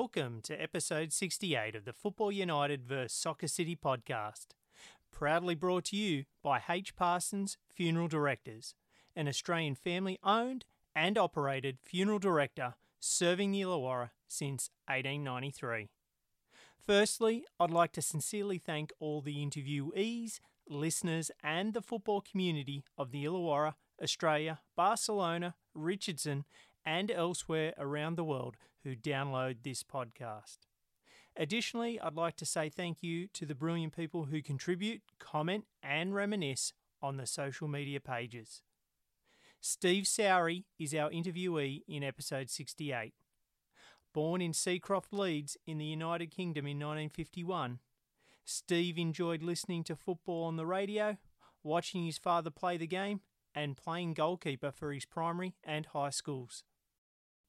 Welcome to episode 68 of the Football United vs Soccer City podcast. Proudly brought to you by H. Parsons Funeral Directors, an Australian family owned and operated funeral director serving the Illawarra since 1893. Firstly, I'd like to sincerely thank all the interviewees, listeners, and the football community of the Illawarra, Australia, Barcelona, Richardson, and elsewhere around the world who download this podcast. Additionally, I'd like to say thank you to the brilliant people who contribute, comment, and reminisce on the social media pages. Steve Sowry is our interviewee in episode 68. Born in Seacroft, Leeds, in the United Kingdom in 1951, Steve enjoyed listening to football on the radio, watching his father play the game, and playing goalkeeper for his primary and high schools.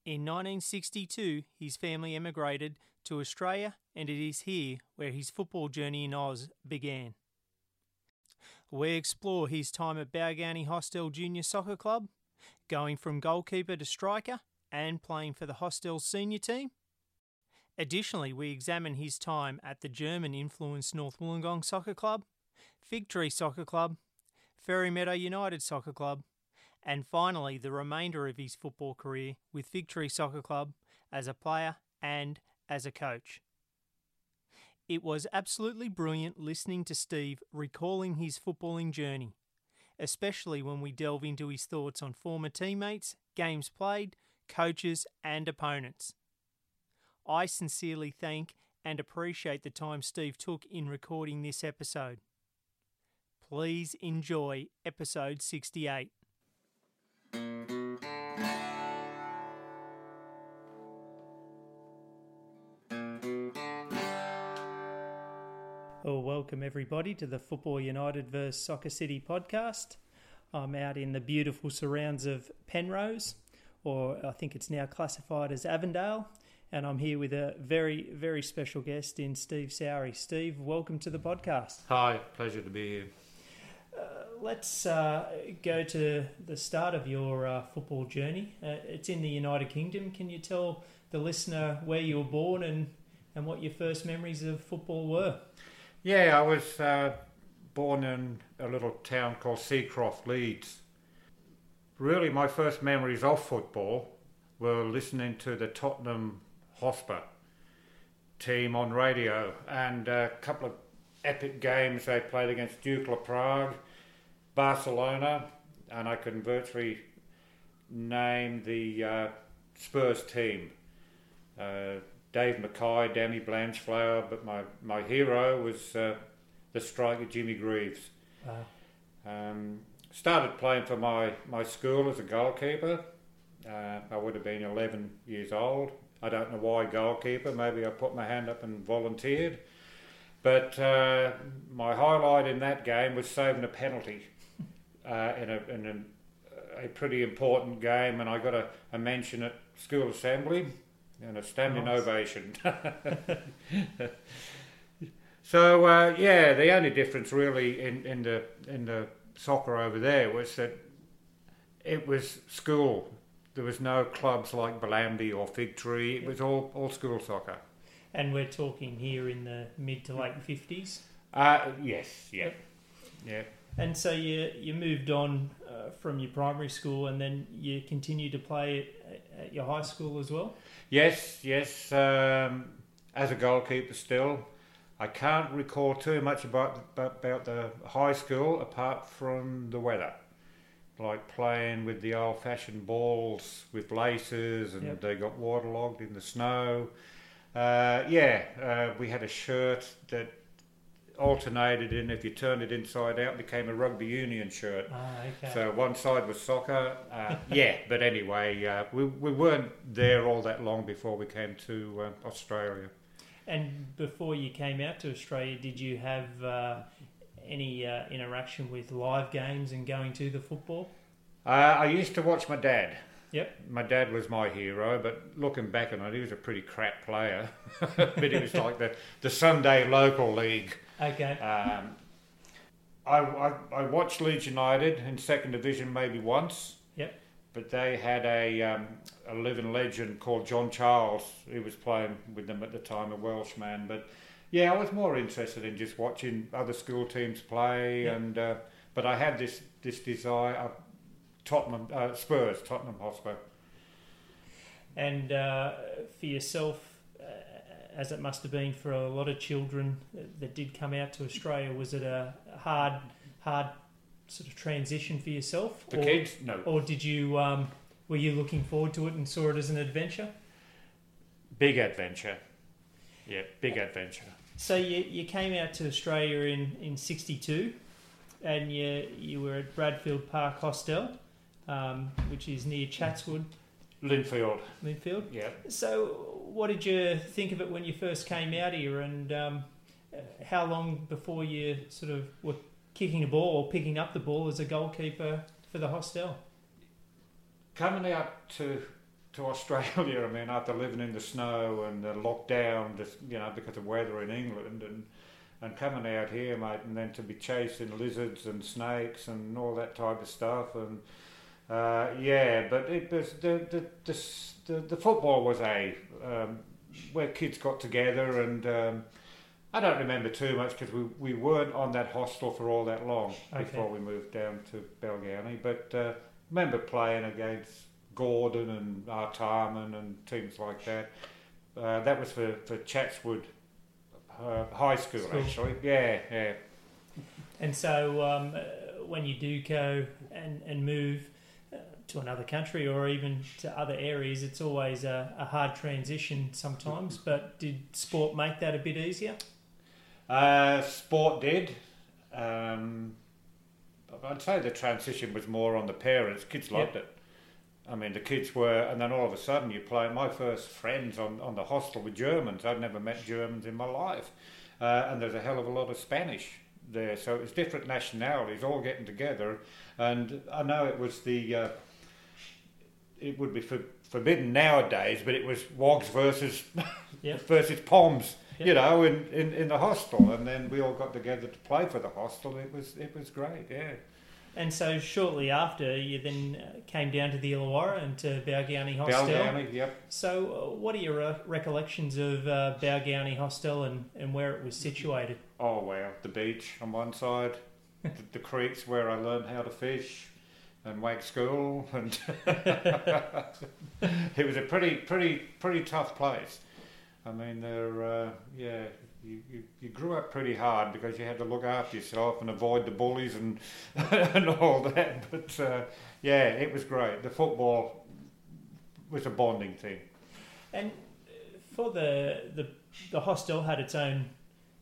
In 1962, his family emigrated to Australia, and it is here where his football journey in Oz began. We explore his time at Balgownie Hostel Junior Soccer Club, going from goalkeeper to striker, and playing for the Hostel senior team. Additionally, we examine his time at the German influenced North Wollongong Soccer Club, Fig Tree Soccer Club, Fairy Meadow United Soccer Club, and finally the remainder of his football career with Fig Tree Soccer Club as a player and as a coach. It was absolutely brilliant listening to Steve recalling his footballing journey, especially when we delve into his thoughts on former teammates, games played, coaches, and opponents. I sincerely thank and appreciate the time Steve took in recording this episode. Please enjoy episode 68. Welcome everybody to the Football United vs Soccer City podcast. I'm out in the beautiful surrounds of Penrose, or I think it's now classified as Avondale, and I'm here with a very, very special guest in Steve Sowry. Steve, welcome to the podcast. Hi, pleasure to be here. Uh, let's uh, go to the start of your uh, football journey. Uh, it's in the United Kingdom. Can you tell the listener where you were born and, and what your first memories of football were? Yeah, I was uh, born in a little town called Seacroft, Leeds. Really, my first memories of football were listening to the Tottenham Hotspur team on radio and a couple of epic games they played against Dukla Prague, Barcelona, and I can virtually name the uh, Spurs team. Uh, Dave Mackay, Danny Blanchflower, but my, my hero was uh, the striker Jimmy Greaves. Wow. Um, started playing for my, my school as a goalkeeper. Uh, I would have been 11 years old. I don't know why goalkeeper. Maybe I put my hand up and volunteered. But uh, my highlight in that game was saving a penalty uh, in, a, in a, a, pretty important game, and I got a, a mention at school assembly and a standing nice. ovation. so uh, yeah, the only difference really in, in the in the soccer over there was that it was school. There was no clubs like Bellambi or Fig Tree. It was all, all school soccer. And we're talking here in the mid to late fifties. Uh, yes, yeah, yep. yeah. And so you you moved on uh, from your primary school, and then you continued to play at, your high school as well. Yes, yes. Um, as a goalkeeper, still, I can't recall too much about about the high school apart from the weather, like playing with the old-fashioned balls with laces, and yep. they got waterlogged in the snow. Uh, yeah, uh, we had a shirt that alternated in if you turned it inside out became a rugby union shirt ah, okay. so one side was soccer uh, yeah but anyway uh, we, we weren't there all that long before we came to uh, australia and before you came out to australia did you have uh, any uh, interaction with live games and going to the football uh, i used to watch my dad Yep. My dad was my hero, but looking back on it, he was a pretty crap player. but it was like the, the Sunday local league. Okay. Um, I, I, I watched Leeds United in second division maybe once. Yep. but they had a um, a living legend called John Charles. He was playing with them at the time, a Welshman. But yeah, I was more interested in just watching other school teams play, Yeah. and uh, but I had this this desire. Uh, Tottenham uh, Spurs, Tottenham Hotspur. And uh, for yourself, as it must have been for a lot of children that did come out to Australia, was it a hard, hard sort of transition for yourself? The or, kids, no, Or did you, um, were you looking forward to it and saw it as an adventure? big adventure. Yeah, big adventure. So you, you came out to Australia in, in 62 and you, you were at Bradfield Park Hostel, um, which is near Chatswood, Lindfield. Lindfield. Yeah. So, what did you think of it when you first came out here, and um, how long before you sort of were kicking a ball or picking up the ball as a goalkeeper for the hostel? coming out to to Australia, I mean, after living in the snow and the lockdown, just you know, because of weather in England, and and coming out here, mate, and then to be chasing lizards and snakes and all that type of stuff, and uh, yeah, but it was the the the, the, the football was a um, where kids got together and. Um, I don't remember too much because we, we weren't on that hostel for all that long Okay. before we moved down to Balgownie. But uh, remember playing against Gordon and Artarmon and teams like that. Uh, that was for, for Chatswood uh, High School, School. actually. Yeah, yeah. And so, um, uh, when you do go and, and move to another country or even to other areas, it's always a, a hard transition sometimes. But did sport make that a bit easier? Uh, sport did. Um, I'd say the transition was more on the parents. Kids loved it. I mean, the kids were, and then all of a sudden you play. My first friends on, on the hostel were Germans. I'd never met Germans in my life. Uh, and there's a hell of a lot of Spanish there. So it was different nationalities all getting together. And I know it was the, uh, it would be for, forbidden nowadays, but it was Wogs versus, Yep. versus Poms Yep. you know, in, in, in the hostel, and then we all got together to play for the hostel. It was it was great, yeah. And so, shortly after, you then uh, came down to the Illawarra and to Balgownie Hostel. Balgownie, yep. So, uh, what are your re- recollections of uh, Balgownie Hostel and, and where it was situated? Oh wow, the beach on one side, the, the creeks where I learned how to fish, and wake school, and it was a pretty pretty pretty tough place. I mean, they're uh, yeah. You, you, you grew up pretty hard because you had to look after yourself and avoid the bullies and and all that. But uh, yeah, it was great. The football was a bonding thing. And for the the, the hostel had its own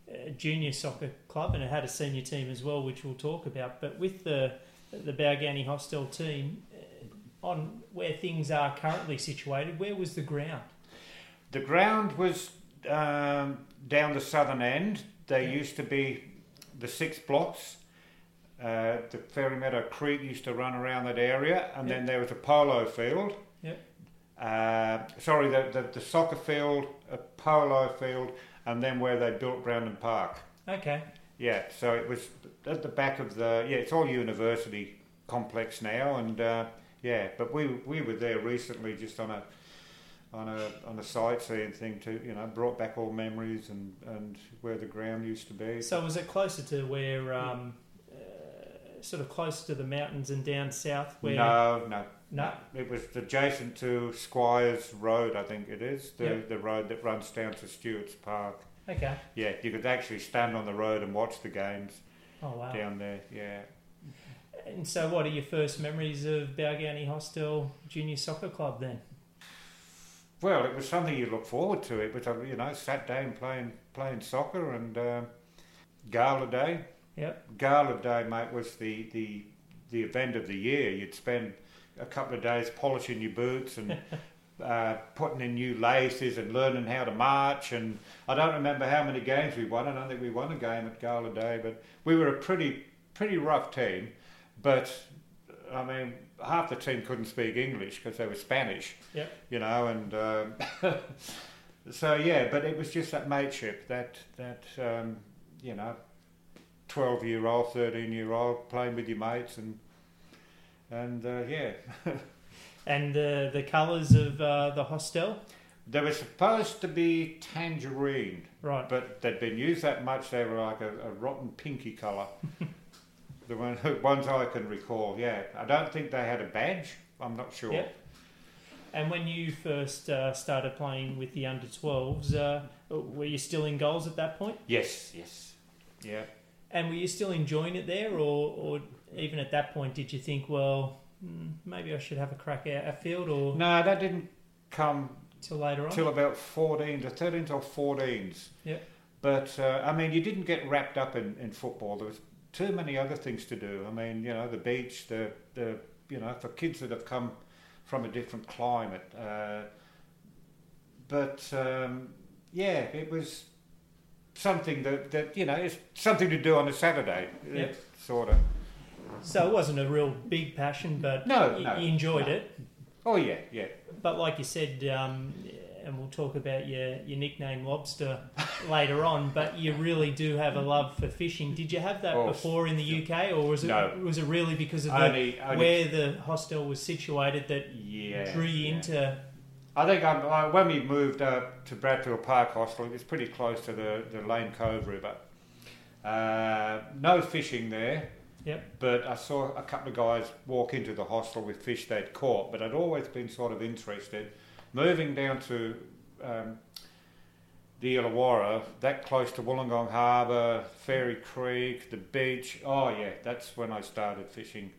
uh, junior soccer club and it had a senior team as well, which we'll talk about. But with the the Balgownie Hostel team, uh, on where things are currently situated, where was the ground? The ground was um, down the southern end. There Yeah. used to be the six blocks. Uh, the Fairy Meadow Creek used to run around that area, and Yeah. then there was a polo field. Yeah. Uh, sorry, the, the, the soccer field, a polo field, and then where they built Brandon Park. Okay. Yeah, so it was at the back of the yeah. It's all university complex now, and uh, yeah. But we we were there recently, just on a on a on a sightseeing thing to you know brought back all memories and and where the ground used to be. So was it closer to where, um, uh, sort of close to the mountains and down south? Where no, no, No? It was adjacent to Squires Road, I think it is the Yep. the road that runs down to Stuart's Park. Okay. Yeah, you could actually stand on the road and watch the games Oh wow. down there. Yeah. And so, what are your first memories of Balgownie Hostel Junior Soccer Club then? Well, it was something you look forward to. It was a you know Saturday and playing playing soccer and uh, gala day. Yep. Gala day, mate, was the, the the event of the year. You'd spend a couple of days polishing your boots and uh, putting in new laces and learning how to march. And I don't remember how many games we won. I don't think we won a game at gala day, but we were a pretty pretty rough team. But I mean, half the team couldn't speak English because they were Spanish. Yep. You know, and um, so yeah, but it was just that mateship, that that um, you know, twelve year old, thirteen year old playing with your mates, and and uh, yeah, And the the colours of uh, the hostel, They were supposed to be tangerine, right? but they'd been used that much they were like a, a rotten pinky colour. the one, ones I can recall, yeah. I don't think they had a badge. I'm not sure. Yep. And when you first uh, started playing with the under 12s, uh, were you still in goals at that point? Yes, yes, yeah. And were you still enjoying it there, or, or even at that point, did you think, well, maybe I should have a crack at a field, or No, that didn't come till later on? till about 14 to 13 till 14s. Yeah. But uh, I mean, you didn't get wrapped up in, in football. There was too many other things to do. I mean, you know, the beach, the the you know, for kids that have come from a different climate. Uh, but um, yeah, it was something that, that you know, it's something to do on a Saturday. Yeah. Sort of. So it wasn't a real big passion, but No, you, no, you enjoyed no. it. Oh yeah, yeah. But like you said, um, and we'll talk about your, your nickname Lobster later on, but you really do have a love for fishing. Did you have that Oh, before in the UK, or was it No. was it really because of the, Only, only where the hostel was situated that yeah, drew you yeah. into? I think I'm, I, when we moved uh, to Bradfield Park Hostel, it was pretty close to the, the Lane Cove River. Uh, no fishing there. Yep. But I saw a couple of guys walk into the hostel with fish they'd caught, but I'd always been sort of interested. Moving down to um, the Illawarra, that close to Wollongong Harbour, Fairy Creek, the beach. Oh yeah, that's when I started fishing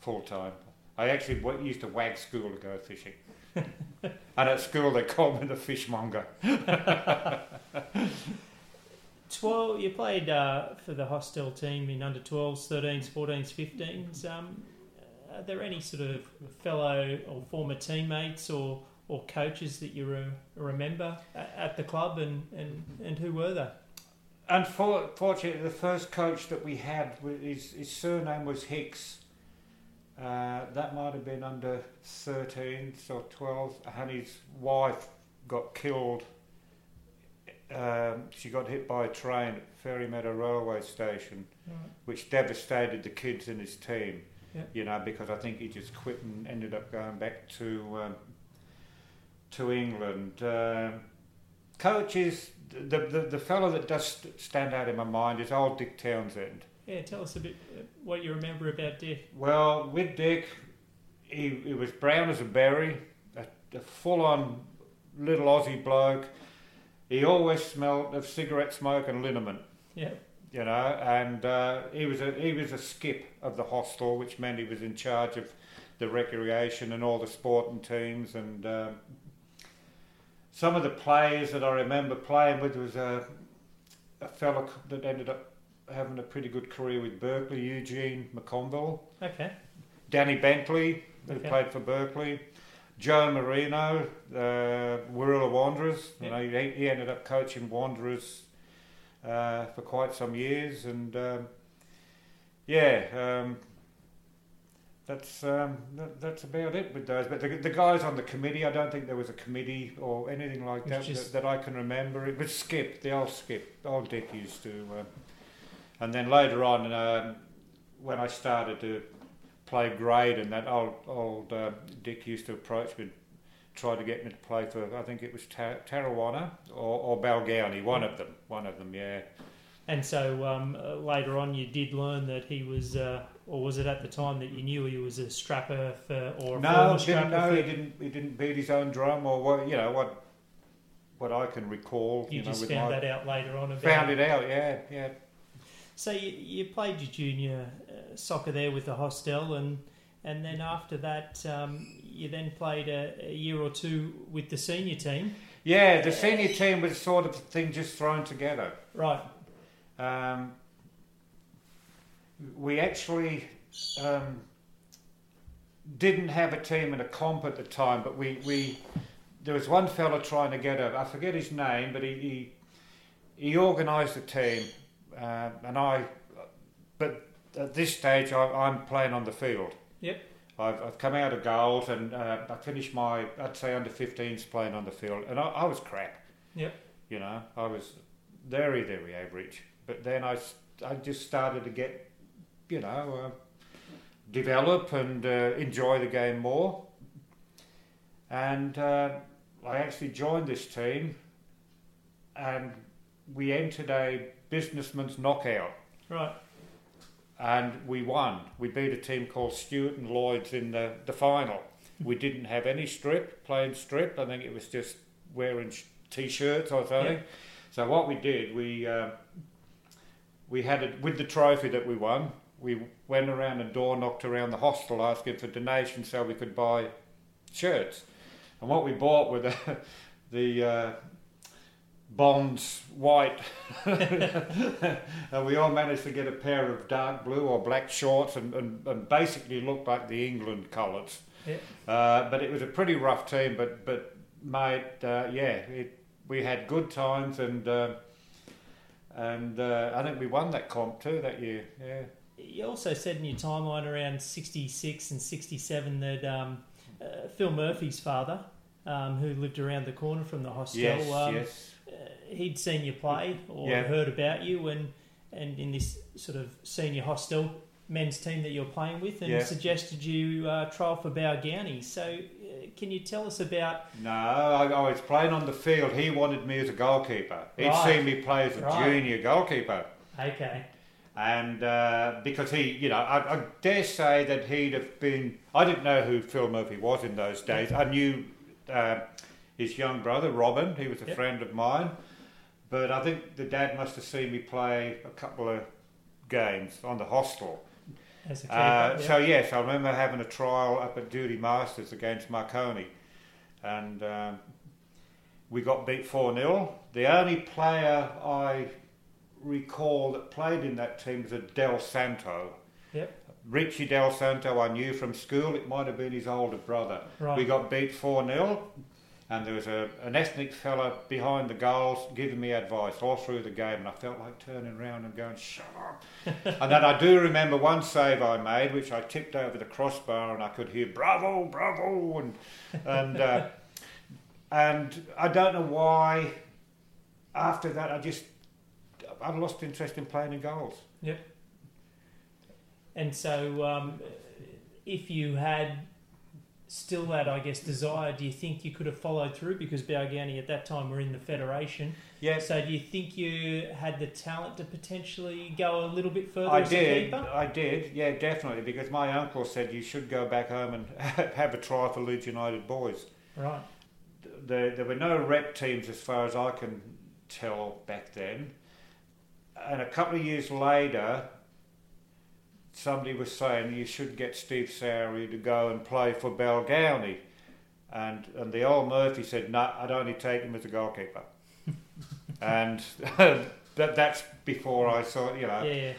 full time. I actually w- used to wag school to go fishing. and at school they called me the fishmonger. Twelve. You played uh, for the hostel team in under 12s, 13s, 14s, 15s. Um, are there any sort of fellow or former teammates or or coaches that you re- remember at, the club, and, and, and who were they? Unfortunately, the first coach that we had, his, his surname was Hicks. Uh, that might have been under 13s or 12s, and his wife got killed. Um, she got hit by a train at Fairy Meadow Railway Station, which devastated the kids in his team. You know, because I think he just quit and ended up going back to um, to England. Um, coaches, the, the the fellow that does stand out in my mind is old Dick Townsend. Yeah, tell us a bit uh, what you remember about Dick. Well, with Dick, he, he was brown as a berry, a, a full-on little Aussie bloke. He always smelled of cigarette smoke and liniment. Yeah, you know, and uh, he was a he was a skip of the hostel, which meant he was in charge of the recreation and all the sporting teams. And um some of the players that I remember playing with was a a fella that ended up having a pretty good career with Berkeley, Eugene McConville, okay. Danny Bentley, who Okay. played for Berkeley. Joe Marino, uh, Warilla Wanderers. You know, he, he ended up coaching Wanderers uh, for quite some years, and um, yeah, um, that's um, that, that's about it with those. But the, the guys on the committee, I don't think there was a committee or anything like that that, that I can remember. It was Skip, the old Skip, old Dick used to, um, and then later on, um, when I started to play grade, and that old old uh, Dick used to approach me, try to get me to play for I think it was Tar- Tarrawanna or, or Balgownie, one of them, one of them, yeah. And so um, uh, later on, you did learn that he was, uh, or was it at the time that you knew he was a strapper for, or a No, didn't know he didn't he didn't beat his own drum or what you know what what I can recall. You, You, know, just with found my, that out later on about. found it out, yeah, yeah. So you, you played your junior soccer there with the hostel, and and then after that, um, you then played a, a year or two with the senior team. Yeah, the senior team was sort of thing just thrown together. Right. Um, we actually um, didn't have a team in a comp at the time, but we, we there was one fella trying to get a I forget his name, but he he, he organised a team, uh, and I. But at this stage, I, I'm playing on the field. Yep. I've, I've come out of goals and uh, I finished my I'd say under 15s playing on the field, and I, I was crap. Yep. You know, I was very very average. But then I, I just started to get, you know, uh, develop and uh, enjoy the game more. And uh, I actually joined this team, and we entered a businessman's knockout, Right. And we won. We beat a team called Stewart and Lloyd's in the, the final. We didn't have any strip, plain strip. I think it was just wearing t-shirts or something. Yeah. So what we did, we uh, we had it with the trophy that we won. We went around and door knocked around the hostel asking for donations so we could buy shirts. And what we bought were the the uh, Bonds white, and we all managed to get a pair of dark blue or black shorts and, and, and basically looked like the England colours. Yeah. Uh, but it was a pretty rough team. But but mate, uh, yeah, it, we had good times and uh, and uh, I think we won that comp too that year. Yeah. You also said in your timeline around 66 and 67 that um, uh, Phil Murphy's father, um, who lived around the corner from the hostel, Yes. um, yes. Uh, he'd seen you play or Yeah. heard about you and, and in this sort of senior hostel men's team that you're playing with and Yeah. suggested you uh, trial for Balgownie. So uh, can you tell us about... No, I, I was playing on the field. He wanted me as a goalkeeper. He'd Right. seen me play as a Right. junior goalkeeper. Okay. And uh, because he, you know, I, I dare say that he'd have been. I didn't know who Phil Murphy was in those days. I knew uh, his young brother, Robin. He was a Yep. friend of mine. But I think the dad must have seen me play a couple of games on the hostel. As a keeper, Uh, yeah. So yes, I remember having a trial up at Judy Masters against Marconi, and um, we got beat four 0 The only player I recall that played in that team was a Del Santo. Yep. Richie Del Santo, I knew from school. It might have been his older brother. Right. We got beat four 0 and there was a, an ethnic fella behind the goals giving me advice all through the game, and I felt like turning around and going, "Shut up!" and then I do remember one save I made, which I tipped over the crossbar, and I could hear "Bravo, bravo!" and and uh, and I don't know why. After that, I just I lost interest in playing in goals. Yep. And so, um, if you had still that, I guess, desire, do you think you could have followed through? Because Balgownie at that time were in the federation. Yeah. So, do you think you had the talent to potentially go a little bit further I did. I did. Yeah, definitely. Because my uncle said you should go back home and have a try for Leeds United boys. Right. There, there were no rep teams as far as I can tell back then. And a couple of years later, somebody was saying you should get Steve Sowry to go and play for Balgownie. And, and the old Murphy said, no, I'd only take him as a goalkeeper. and that, that's before I saw, you know, Yeah, yeah.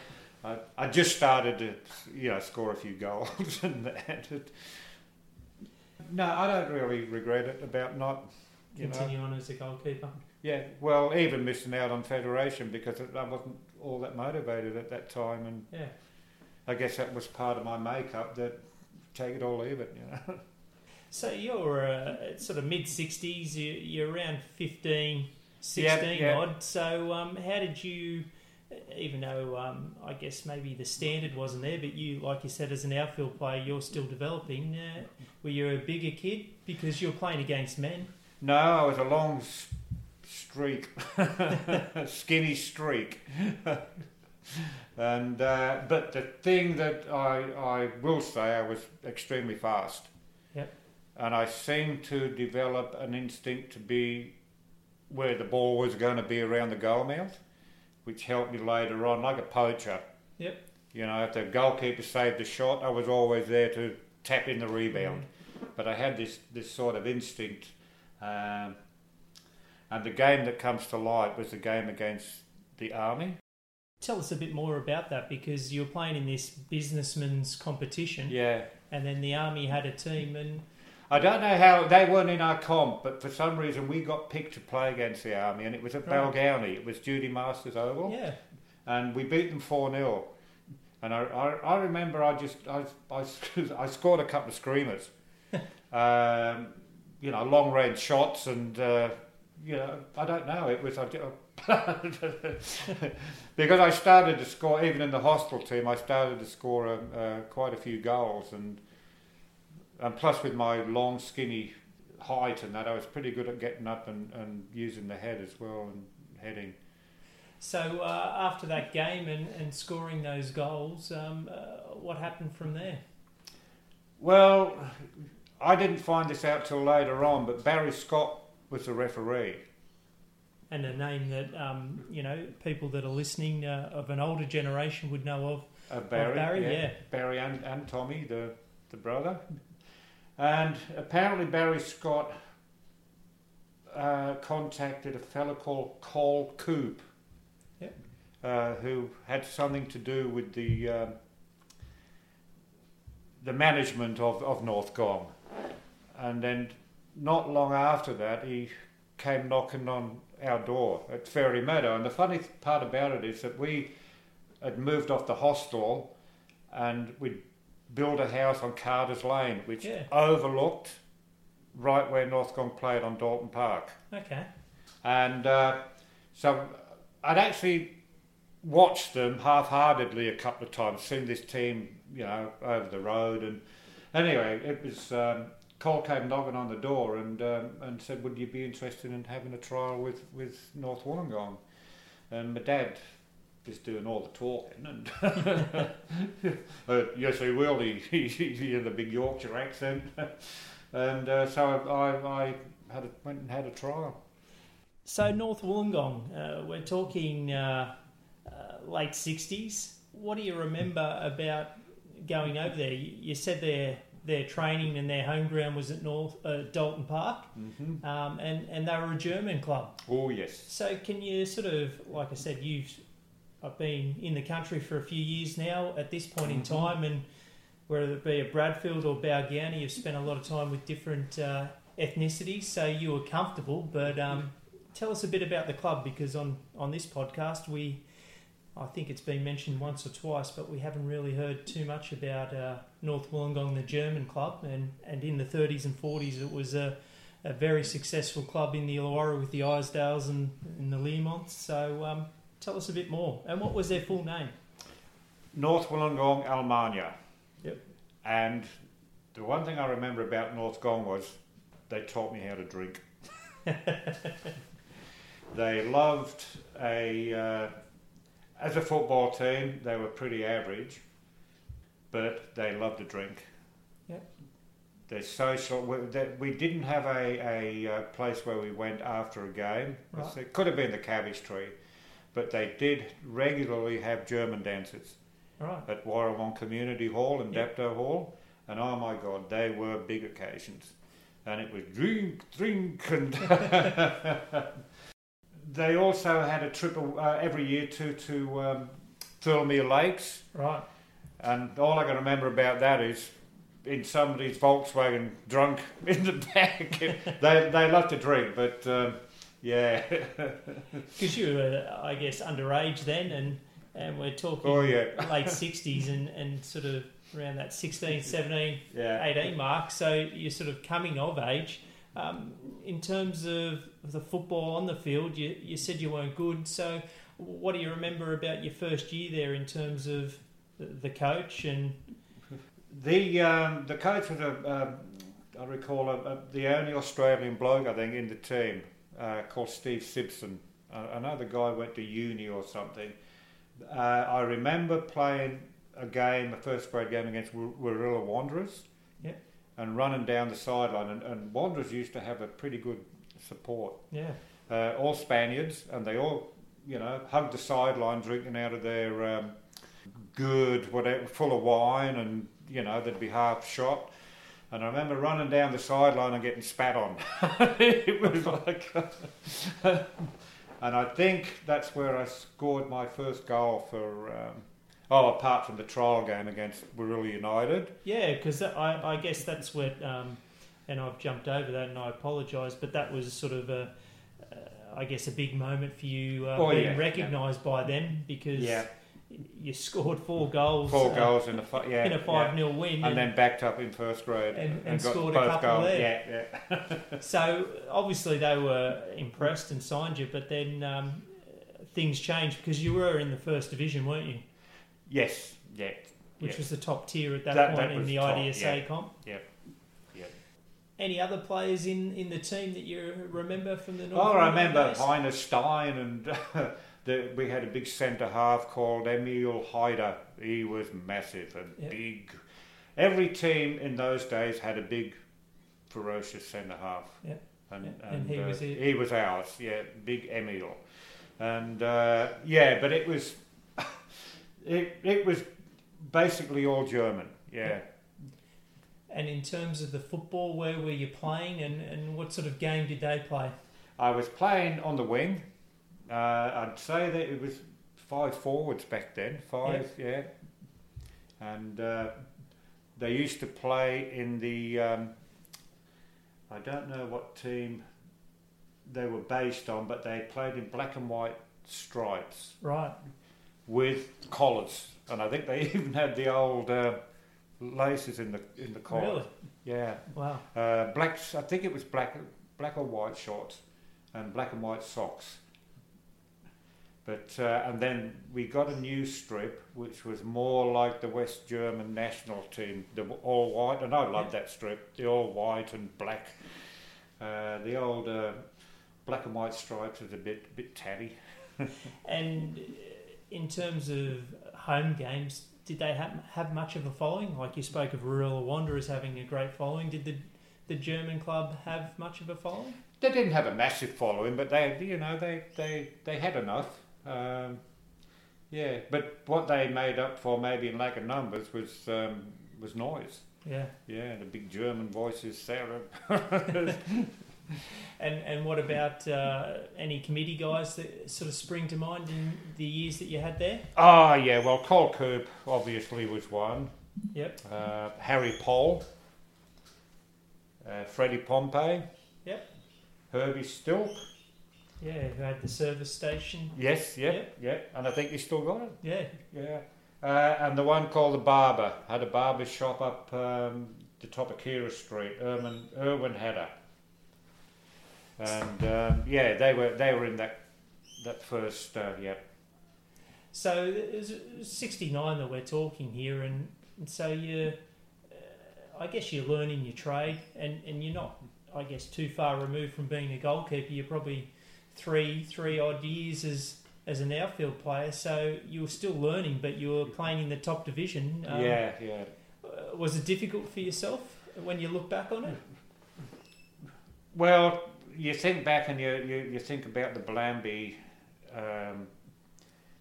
I, I just started to, you know, score a few goals and that. No, I don't really regret it about not, you know. Continue on as a goalkeeper. Yeah, well, even missing out on federation because I wasn't all that motivated at that time, and Yeah. I guess that was part of my makeup that take it or leave it, you know. So, you're uh, sort of mid 60s, you, you're around 15, 16 yeah. odd. So, um, how did you, even though um, I guess maybe the standard wasn't there, but you, like you said, as an outfield player, you're still developing. Uh, were you a bigger kid because you're playing against men? No, I was a long streak, skinny streak. and uh, but the thing that I I will say, I was extremely fast. Yep. And I seemed to develop an instinct to be where the ball was going to be around the goal mouth, which helped me later on, like a poacher. Yep. You know, if the goalkeeper saved a shot, I was always there to tap in the rebound. But I had this, this sort of instinct. Um, and the game that comes to light was the game against the Army. Tell us a bit more about that because you were playing in this businessman's competition, Yeah. and then the army had a team, and I don't know how they weren't in our comp, but for some reason we got picked to play against the Army, and it was at Right. Balgownie. It was Judy Masters Oval. yeah, and we beat them 4 0. And I, I, I remember I just I, I, I scored a couple of screamers, um, you know, long range shots, and uh, you know I don't know it was I, because I started to score even in the hostel team I started to score uh, uh, quite a few goals and and plus with my long skinny height and that. I was pretty good at getting up and, and using the head as well and heading. So uh, after that game and, and scoring those goals, um, uh, what happened from there? Well, I didn't find this out till later on, but Barry Scott was the referee. And a name that um, you know people that are listening uh, of an older generation would know of. Uh, Barry, Barry, yeah. yeah. Barry and, and Tommy, the, the brother. And apparently Barry Scott uh, contacted a fellow called Cole Coop, Yep. uh, who had something to do with the um the management of, of North Gong. And then not long after that, he came knocking on our door at Fairy Meadow. And the funny part about it is that we had moved off the hostel and we'd built a house on Carter's Lane, which Yeah. overlooked right where North Gong played on Dalton Park. Okay. And uh, so I'd actually watched them half-heartedly a couple of times, seen this team, you know, over the road. And anyway, it was um, Cole came knocking on the door and um, and said, "Would you be interested in having a trial with with North Wollongong?" And my dad is doing all the talking, and uh, yes, he will. He, he, he had a big Yorkshire accent, and uh, so I, I had a, went and had a trial. So North Wollongong, uh, we're talking uh, uh, late '60s. What do you remember about going over there? You, you said their their training and their home ground was at North uh, Dalton Park, hmm um, and and they were a German club. Oh yes. So can you sort of, like I said, you've I've been in the country for a few years now. At this point in Mhm. time, and whether it be at Bradfield or Balgownie, you've spent a lot of time with different uh, ethnicities, so you were comfortable. But um, tell us a bit about the club because on on this podcast we. I think it's been mentioned once or twice, but we haven't really heard too much about uh, North Wollongong, the German club, and, and in the 30s and 40s it was a, a very successful club in the Illawarra with the Isdales and, and the Learmonts. So um, tell us a bit more. And what was their full name? North Wollongong, Almania. Yep. And the one thing I remember about North Gong was they taught me how to drink. they loved a, uh, as a football team, they were pretty average, but they loved to drink. Yep. They're social. We, they, we didn't have a, a uh, place where we went after a game. Right. It could have been the Cabbage Tree, but they did regularly have German dances right. at Warrawong Community Hall and Yep. Dapto Hall, and oh my God, they were big occasions, and it was drink, drink, and they also had a trip uh, every year to to um, Thirlmere Lakes, Right. and all I can remember about that is in somebody's Volkswagen, drunk in the back. they they love to drink, but um, yeah, Because you were, I guess, underage then, and, and we're talking oh yeah, late 60s and, and sort of around that 16, 17, yeah. 18 mark. So you're sort of coming of age. Um, in terms of the football on the field, you, you said you weren't good. So what do you remember about your first year there in terms of the, coach and The um, the coach was um, I recall a, a, the only Australian bloke I think in the team uh, called Steve Simpson. Uh, I know the guy went to uni or something. Uh, I remember playing a game, a first grade game against Warilla Wanderers. And running down the sideline. And, and Wanderers used to have a pretty good support. yeah, Uh, all Spaniards, and they all, you know, hugged the sideline, drinking out of their um, good, whatever, full of wine, and you know they'd be half shot. And I remember running down the sideline and getting spat on. it was like, and I think that's where I scored my first goal for. Um, oh, apart from the trial game against Warilla United. yeah, because I, I guess that's what, um, and I've jumped over that and I apologise, but that was sort of a, uh, I guess, a big moment for you uh, Oh, being yeah, recognised by them because Yeah, you scored four goals, four uh, goals in a fi- yeah in a 5 0 win. and then backed up in first grade And- and got scored a couple goals. there. Yeah, yeah. So obviously they were impressed and signed you, but then um, things changed because you were in the first division, weren't you? Yes, yeah, Which Yeah. was the top tier at that, That- point that in the top, IDSA yeah. comp. any other players in, in the team that you remember from the North? Oh, I remember days? Heiner Stein, and the, we had a big centre half called Emil Heider. He was massive and Yep. big. Every team in those days had a big, ferocious centre half. Yep. And, Yeah, and he uh, was he was ours, yeah, big Emil, and uh, yeah, but it was it it was basically all German, yeah. And in terms of the football, where were you playing, and, and what sort of game did they play? I was playing on the wing. Uh, I'd say that it was five forwards back then, five, yeah. And uh, they used to play in the. Um, I don't know what team they were based on, but they played in black and white stripes Right. With collars, and I think they even had the old uh, laces in the in the collar. Really? Yeah. Wow. Uh, black, I think it was black, black or white shorts, and black and white socks. But uh, and then we got a new strip which was more like the West German national team, the all white, and I loved that strip, the all white and black. Uh, the old uh, black and white stripes was a bit bit tatty. And in terms of home games, did they have, have much of a following? Like you spoke of Warilla Wanderers having a great following. Did the the German club have much of a following? They didn't have a massive following, but they, you know, they they, they had enough. Um, yeah, but what they made up for, maybe in lack of numbers, was um, was noise. Yeah. Yeah, the big German voices sounded. And and what about uh, any committee guys that sort of spring to mind in the years that you had there? Ah, yeah. Well, Cole Coop obviously was one. Yep. Uh, Harry Poll, uh, Freddie Pompey. Yep. Herbie Stilp. Yeah, who had the service station? Yes, yeah, Yep. yeah. And I think he's still got it. Yeah. Yeah. Uh, and the one called the Barber had a barber shop up um, the top of Keira Street. Erwin, Erwin. And um, yeah, they were they were in that that first uh, yeah. So it's sixty nine that we're talking here, and, and so you, uh, I guess you're learning your trade, and, and you're not, I guess, too far removed from being a goalkeeper. You're probably three three odd years as as an outfield player, so you were still learning, but you were playing in the top division. Um, yeah, yeah. uh, Was it difficult for yourself when you look back on it? Well, you think back and you, you, you think about the Bellambi, um,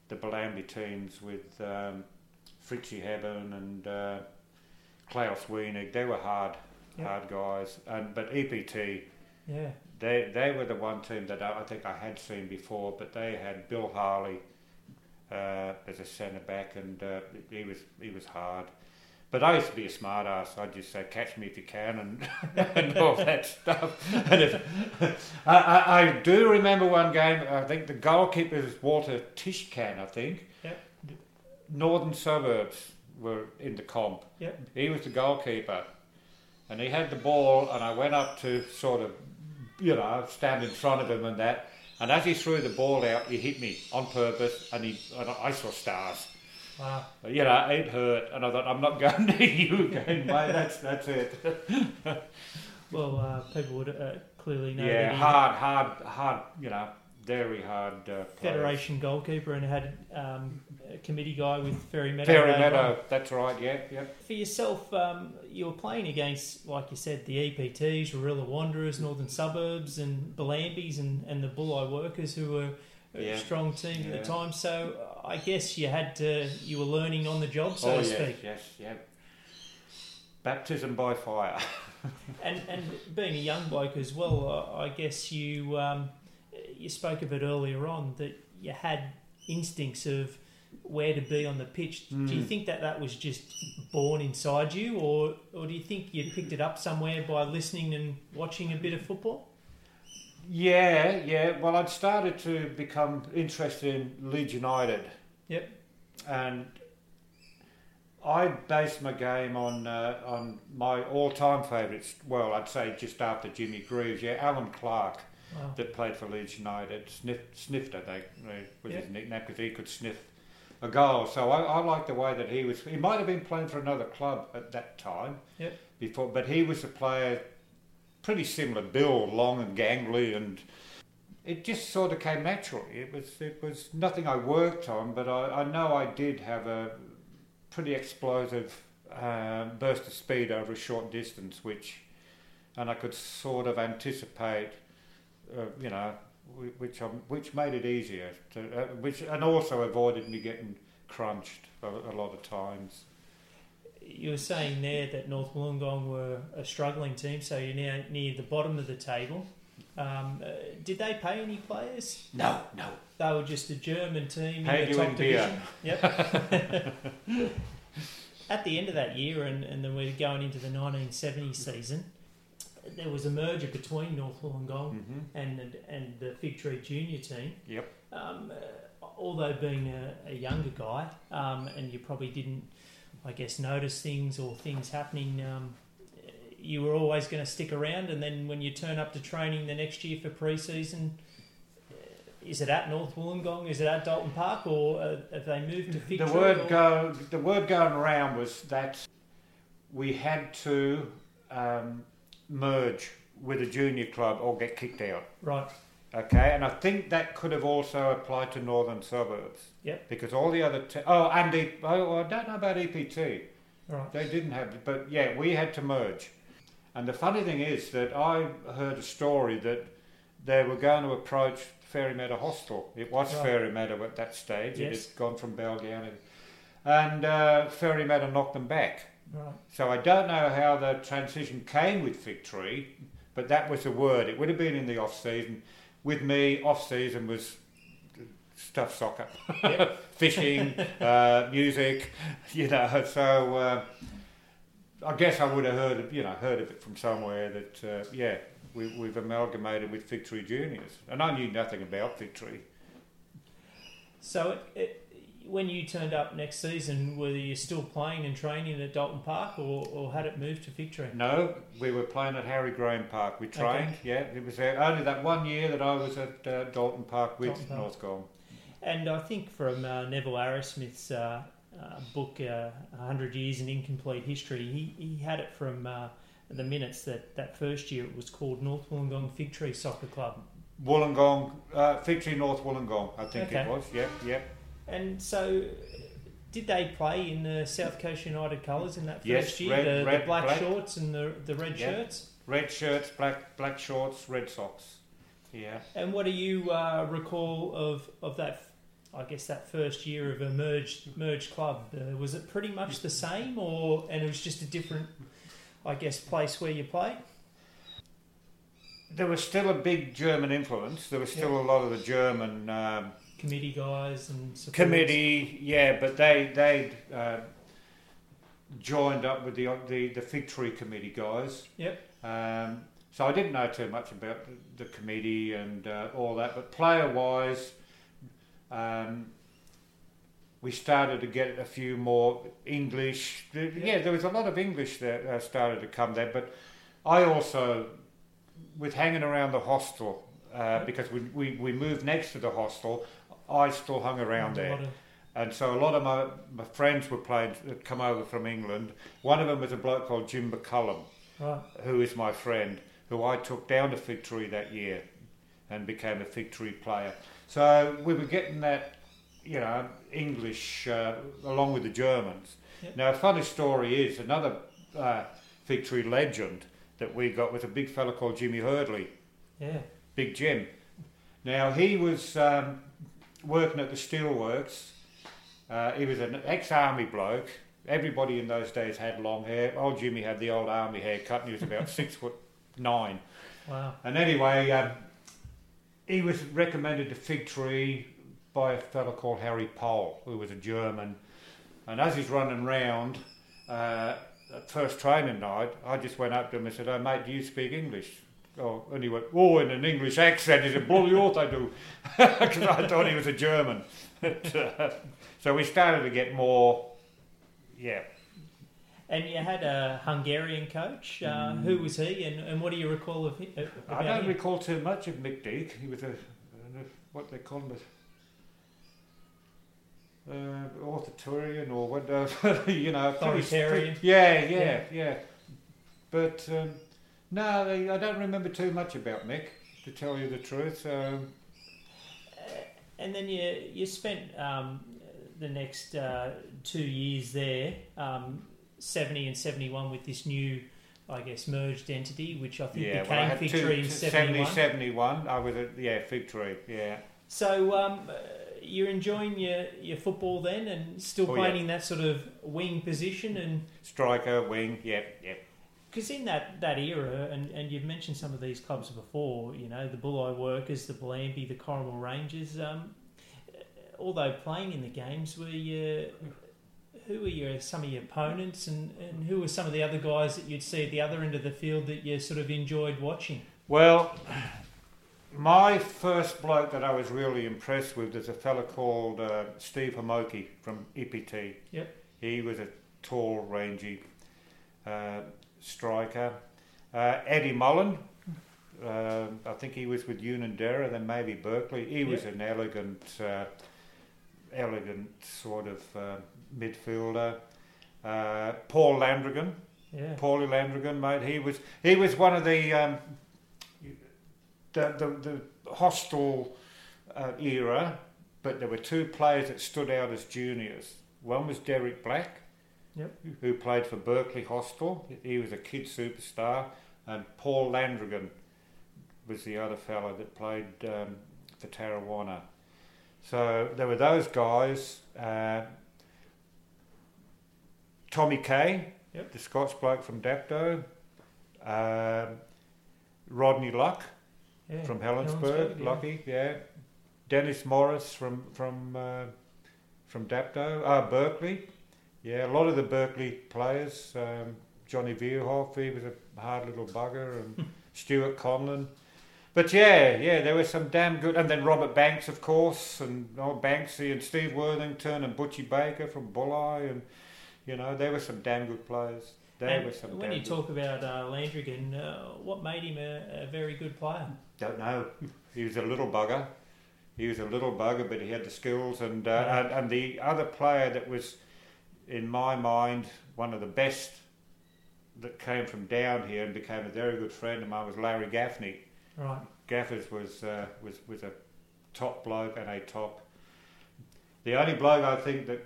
the Bellambi teams with um, Fritzie Hebben and uh, Klaus Wienig. They were hard, Yep. hard guys. And but EPT, Yeah. they they were the one team that I, I think I had seen before. But they had Bill Harley uh, as a centre back, and uh, he was he was hard. But I used to be a smart ass. I'd just say, catch me if you can, and, and all that stuff. And if, I, I, I do remember one game, I think the goalkeeper was Walter Tishkan, I think. Yep. Northern Suburbs were in the comp. Yep. He was the goalkeeper. And he had the ball, and I went up to sort of, you know, stand in front of him and that. And as he threw the ball out, he hit me on purpose, and he, and I saw stars. Wow. You know, it hurt, and I thought, I'm not going near you again, mate. That's that's it. Well, uh, people would uh, clearly know yeah, that hard, hard, hard. You know, very hard. Uh. Federation goalkeeper and had um, a committee guy with Fairy Meadow. Later. Meadow. That's right. Yeah, yeah. For yourself, um, you were playing against, like you said, the EPTs, Warilla Wanderers, Northern Suburbs, and Bellambis, and, and the Bulli Workers, who were Yeah. strong team at the time. So uh, I guess you had to, you were learning on the job, so oh to yes, speak. yes, yeah. Baptism by fire. And and being a young bloke as well, uh, I guess you um, you spoke of it earlier on that you had instincts of where to be on the pitch. Do you Mm. think that that was just born inside you, or or do you think you picked it up somewhere by listening and watching a bit of football? Yeah, yeah. Well, I'd started to become interested in Leeds United. Yep. And I based my game on uh, on my all-time favourites. Well, I'd say just after Jimmy Greaves, yeah, Allan Clarke Wow. that played for Leeds United. Sniff, sniffed, I think, was Yeah. his nickname because he could sniff a goal. So I, I liked the way that he was. He might have been playing for another club at that time. Yep. Before, but he was a player pretty similar build, long and gangly, and it just sort of came naturally. It was it was nothing I worked on, but I, I know I did have a pretty explosive uh, burst of speed over a short distance, which and I could sort of anticipate, uh, you know, which um, which made it easier to, uh, which and also avoided me getting crunched a, a, lot of times. You were saying there that North Wollongong were a struggling team, so you're now near the bottom of the table. Um, uh, did they pay any players? No, no. They were just a German team Paid in the you top in beer. division. Yep. At the end of that year, and, and then we're going into the 1970 season, there was a merger between North Wollongong hmm and and the Fig Tree Junior team. Yep. Um, uh, although being a, a younger guy, um, and you probably didn't, I guess, notice things or things happening. Um, you were always going to stick around, and then when you turn up to training the next year for pre-season, uh, is it at North Wollongong? Is it at Dalton Park, or uh, have they moved to Fig The word or- go the word going around was that we had to um, merge with a junior club or get kicked out. Right. Okay, and I think that could have also applied to northern suburbs. Yep. Because all the other te- oh, and the, oh, I don't know about EPT. Right. They didn't have, but yeah, we had to merge. And the funny thing is that I heard a story that they were going to approach Fairy Meadow Hostel. It was Right. Fairy Meadow at that stage. Yes. It had gone from Balgownie. And uh, Fairy Meadow knocked them back. Right. So I don't know how the transition came with Fig Tree, but that was the word. It would have been in the off season. With me, off season was stuff soccer, fishing, uh, music, you know. So uh, I guess I would have heard of, you know heard of it from somewhere that uh, yeah we, we've amalgamated with Fig Tree Juniors, and I knew nothing about Fig Tree. So, it, it, when you turned up next season, were you still playing and training at Dalton Park, or, or had it moved to Tree? No, we were playing at Harry Graham Park. We trained, yeah. It was only that one year that I was at uh, Dalton Park with Dalton Park. North Gong. And I think from uh, Neville Arrowsmith's uh, uh, book, uh, 100 Years in Incomplete History, he, he had it from uh, the minutes that that first year it was called North Wollongong Fig Tree Soccer Club. Wollongong, uh, Fig Tree North Wollongong, I think Okay. it was. Yep, yep. And so, did they play in the South Coast United colours in that first Yes, year? red- the, red, the black, black. shorts and the, the red Yeah. shirts? Red shirts, black black shorts, red socks. Yeah. And what do you uh, recall of, of that? I guess that first year of a merged merged club uh, was it pretty much the same, or and it was just a different, I guess, place where you played. There was still a big German influence. There was still a lot of the German um, Committee guys and supports. committee, yeah, but they they uh, joined up with the the the Fig Tree committee guys. Yep. Um, so I didn't know too much about the, committee and uh, all that, but player wise, um, we started to get a few more English. Yeah, there was a lot of English that uh, started to come there, but I also, with hanging around the hostel, uh, because we, we, we moved next to the hostel, I still hung around there. of- And so a lot of my, my friends were playing, had come over from England. One of them was a bloke called Jim McCullum, right. who is my friend, who I took down to Fig Tree that year and became a Fig Tree player. So we were getting that, you know, English uh, along with the Germans. Yep. Now, a funny story is another uh, Fig Tree legend that we got was a big fella called Jimmy Hurdley. Yeah. Big Jim. Now he was um, working at the steelworks. Uh, he was an ex-army bloke. Everybody in those days had long hair. Old Jimmy had the old army haircut, and he was about six foot nine. Wow. And anyway, um, he was recommended to Fig Tree by a fellow called Harry Pohl, who was a German. And as he's running round, uh, at first training night, I just went up to him and said, "Oh mate, do you speak English?" Oh, and he went, "Oh, in an English accent." He said, "Bloody oath I do," because I thought he was a German. But, uh, so we started to get more, yeah. And you had a Hungarian coach. Uh, Who was he, and, and what do you recall of him? I don't him? recall too much of Mick Deek. He was a, a what they call him a uh, authoritarian or whatever, you know. Authoritarian. pretty- yeah, yeah, Yeah. yeah, But um, No, I don't remember too much about Mick, to tell you the truth. Um, and then you you spent um, the next uh, two years there, um, seventy and seventy one, with this new, I guess, merged entity, which I think yeah, became well, I had Fig two, Tree in 70, 71. 71. I was at, yeah, Fig Tree, yeah. So um, uh, you're enjoying your, your football then, and still Oh, playing yeah. in that sort of wing position, and Striker, wing, yep, yep. Because in that, that era, and, and you've mentioned some of these clubs before, you know, the Bulli Workers, the Bellambi, the Corrimal Rangers, um, although playing in the games, were you, who were your, some of your opponents and, and who were some of the other guys that you'd see at the other end of the field that you sort of enjoyed watching? Well, my first bloke that I was really impressed with is a fella called uh, Steve Homoki from EPT. Yep. He was a tall, rangy uh, striker. Uh, Eddie Mullen, uh, I think he was with Unanderra, then maybe Berkeley. He was an elegant, uh, elegant sort of uh, midfielder. Uh, Paul Landrigan, Yeah. Paulie Landrigan, mate. He was he was one of the um, the, the the hostile uh, era, but there were two players that stood out as juniors. One was Derek Black, Yep. who played for Berkeley Hostel. He was a kid superstar, and Paul Landrigan was the other fellow that played um, for Tarrawanna. So there were those guys. Uh, Tommy Kay, Yep. the Scots bloke from Dapto. Um Rodney Luck yeah. from Helensburgh, Helensburgh, yeah. Lucky, yeah. Dennis Morris from from uh, from Dapto, uh, Berkeley, yeah. A lot of the Berkeley players, um, Johnny Vierhoff, he was a hard little bugger, and Stuart Conlon. But yeah, yeah, there were some damn good, and then Robert Banks, of course, and oh, Banksy and Steve Worthington and Butchie Baker from Bulli, and you know there were some damn good players. There And were some. when you good- talk about uh, Landrigan, uh, what made him a, a very good player? Don't know. He was a little bugger. He was a little bugger, but he had the skills. And, uh, Yeah. and and the other player that was, in my mind, one of the best that came from down here and became a very good friend of mine was Larry Gaffney. Right. Gaffers was uh, was was a top bloke and a top. The only bloke I think that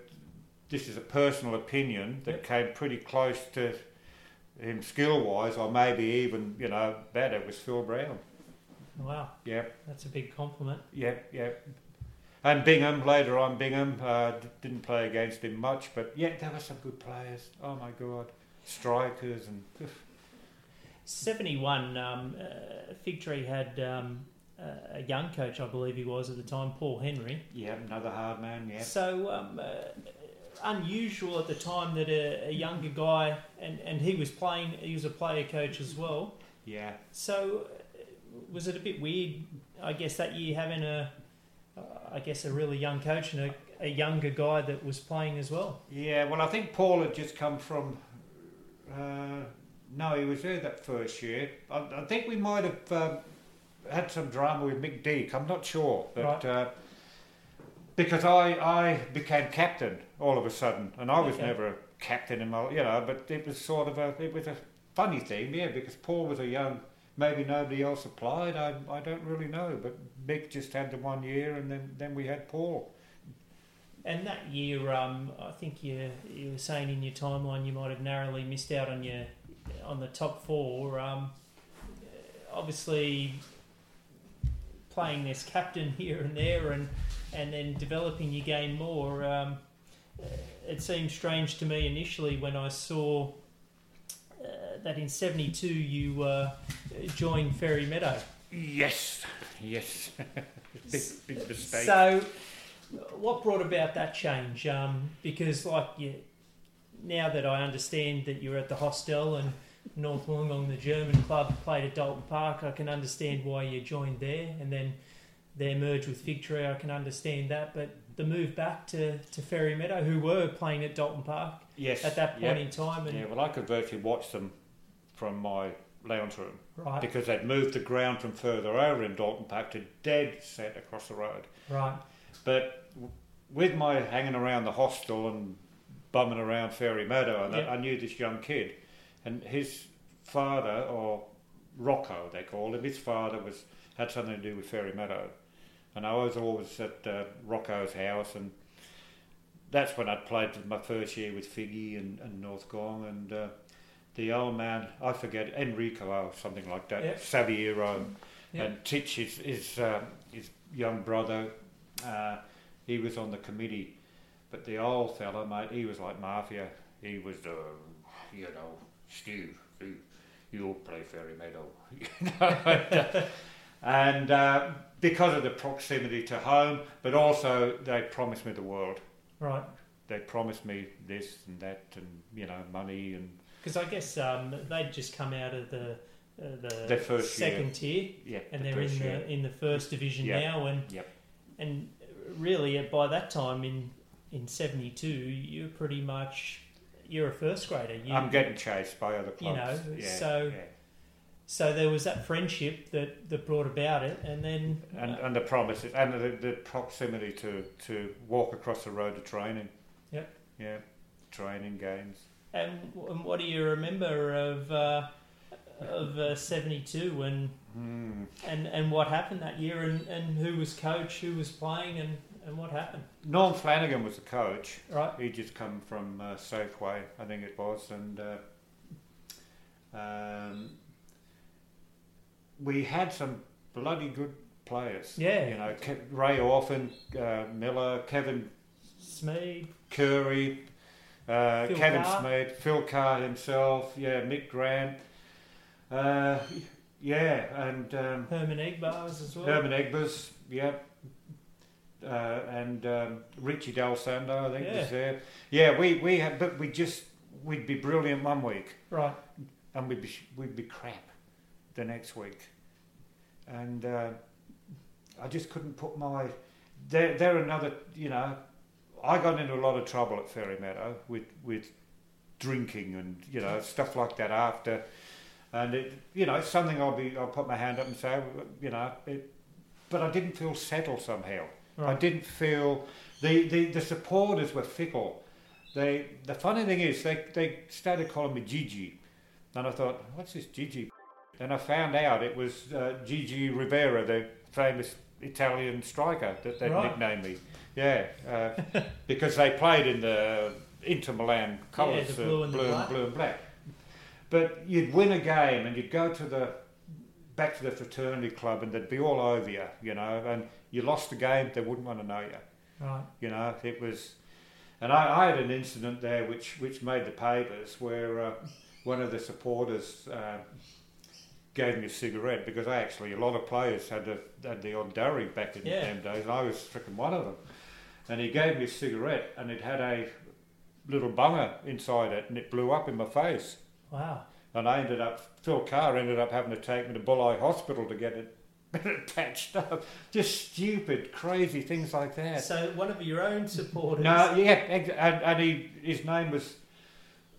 this is a personal opinion that Yep. came pretty close to him skill wise, or maybe even you know better, was Phil Brown. Wow. Yep. That's a big compliment. Yep, yep. And Bingham, later on, Bingham, uh, d- didn't play against him much, but yeah, there were some good players. Oh my God. Strikers and. Seventy-one. Um, uh, Fig Tree had um, a a young coach, I believe he was at the time, Paul Henry. Yeah, another hard man, yeah. So um, uh, unusual at the time that a, a younger guy, and, and he was playing. He was a player coach as well. Yeah. So uh, was it a bit weird? I guess that year having a, uh, I guess a really young coach and a, a younger guy that was playing as well. Yeah, well, I think Paul had just come from. Uh, no, he was there that first year. I, I think we might have um, had some drama with Mick Deek. I'm not sure, but Right. uh, because I I became captain all of a sudden, and I was Okay. never a captain in my you know, but it was sort of a it was a funny thing, yeah, because Paul was a young. Maybe nobody else applied. I, I don't really know, but Mick just had the one year, and then, then we had Paul. And that year, um, I think you you were saying in your timeline you might have narrowly missed out on your on the top four. Um, obviously, playing as captain here and there, and and then developing your game more. Um, it seemed strange to me initially when I saw uh, that in '72 you uh, joined Fairy Meadow. Yes, yes. big, big mistake. So, what brought about that change? Um, because, like, you, now that I understand that you're at the hostel and North Wollongong, the German club, played at Dalton Park, I can understand why you joined there, and then their merge with Fig Tree, I can understand that. But the move back to, to Fairy Meadow, who were playing at Dalton Park yes, at that point yeah. in time, and Yeah, well, I could virtually watch them from my lounge room right, because they'd moved the ground from further over in Dalton Park to dead set across the road. right, But w- with my hanging around the hostel and bumming around Fairy Meadow, and Yeah. I knew this young kid, and his father or Rocco, they called him. His father was had something to do with Fairy Meadow, and I was always at uh, Rocco's house, and that's when I played my first year with Figgy and, and North Gong, and uh, the old man, I forget Enrico or something like that, Yep. Saviero, Yep. and Titch, his his, uh, his young brother, uh, he was on the committee, but the old fella, mate, he was like mafia. He was, uh, you know, Stu, you, you'll play Fairy. You know, and uh, because of the proximity to home, but also they promised me the world. Right. They promised me this and that, and you know, money and Because I guess um, they'd just come out of the uh, the Their first second tier, yeah. and the they're in first the year. in the first division Yeah. now, and Yep. and really uh, by that time in in '72, you're pretty much you're a first grader. You, I'm getting chased by other you clubs. know, yeah, so- yeah. so there was that friendship that that brought about it, and then and uh, and the promises and the, the proximity to to walk across the road to training. Yep. Yeah, training games. And, and what do you remember of uh, of uh, '72 when Hmm. and and what happened that year, and, and who was coach, who was playing, and, and what happened? Norm Flanagan was the coach. Right. He just come from uh, Safeway, I think it was, and uh, um, we had some bloody good players. Yeah. you know, Ray Orphan, uh, Miller, Kevin Smead, Curry, uh, Kevin Carr. Smith, Phil Carr himself, yeah, Mick Grant, uh, yeah, and um, Herman Egbers as well. Herman Egbers, yeah, uh, and um, Richie Del Sando, I think Yeah. was there. Yeah, we we had, but we just we'd be brilliant one week, Right. and we'd be we'd be crap the next week, and uh, I just couldn't put my. They're, they're another, you know. I got into a lot of trouble at Fairy Meadow with with drinking and you know stuff like that after, and it you know it's something I'll be I'll put my hand up and say you know it, but I didn't feel settled somehow. I didn't feel the, the, the supporters were fickle. They the funny thing is they, they started calling me Gigi, and I thought, what's this Gigi? Then I found out it was uh, Gigi Rivera, the famous Italian striker that they Right. nicknamed me. Yeah, uh, because they played in the Inter Milan colours, the uh, blue and blue, black. blue and black. But you'd win a game and you'd go to the back to the fraternity club and they'd be all over you, you know, and you lost the game, they wouldn't want to know you. Right. You know, it was, and I, I had an incident there which which made the papers where uh, one of the supporters uh, gave me a cigarette because I actually a lot of players had the had the back in Yeah. them days, and I was freaking one of them. And he gave me a cigarette, and it had a little bunger inside it, and it blew up in my face. Wow. And I ended up, Phil Carr ended up having to take me to Bulli Hospital to get it, patched up. Just stupid, crazy things like that. So one of your own supporters. No, yeah, and, and he, his name was,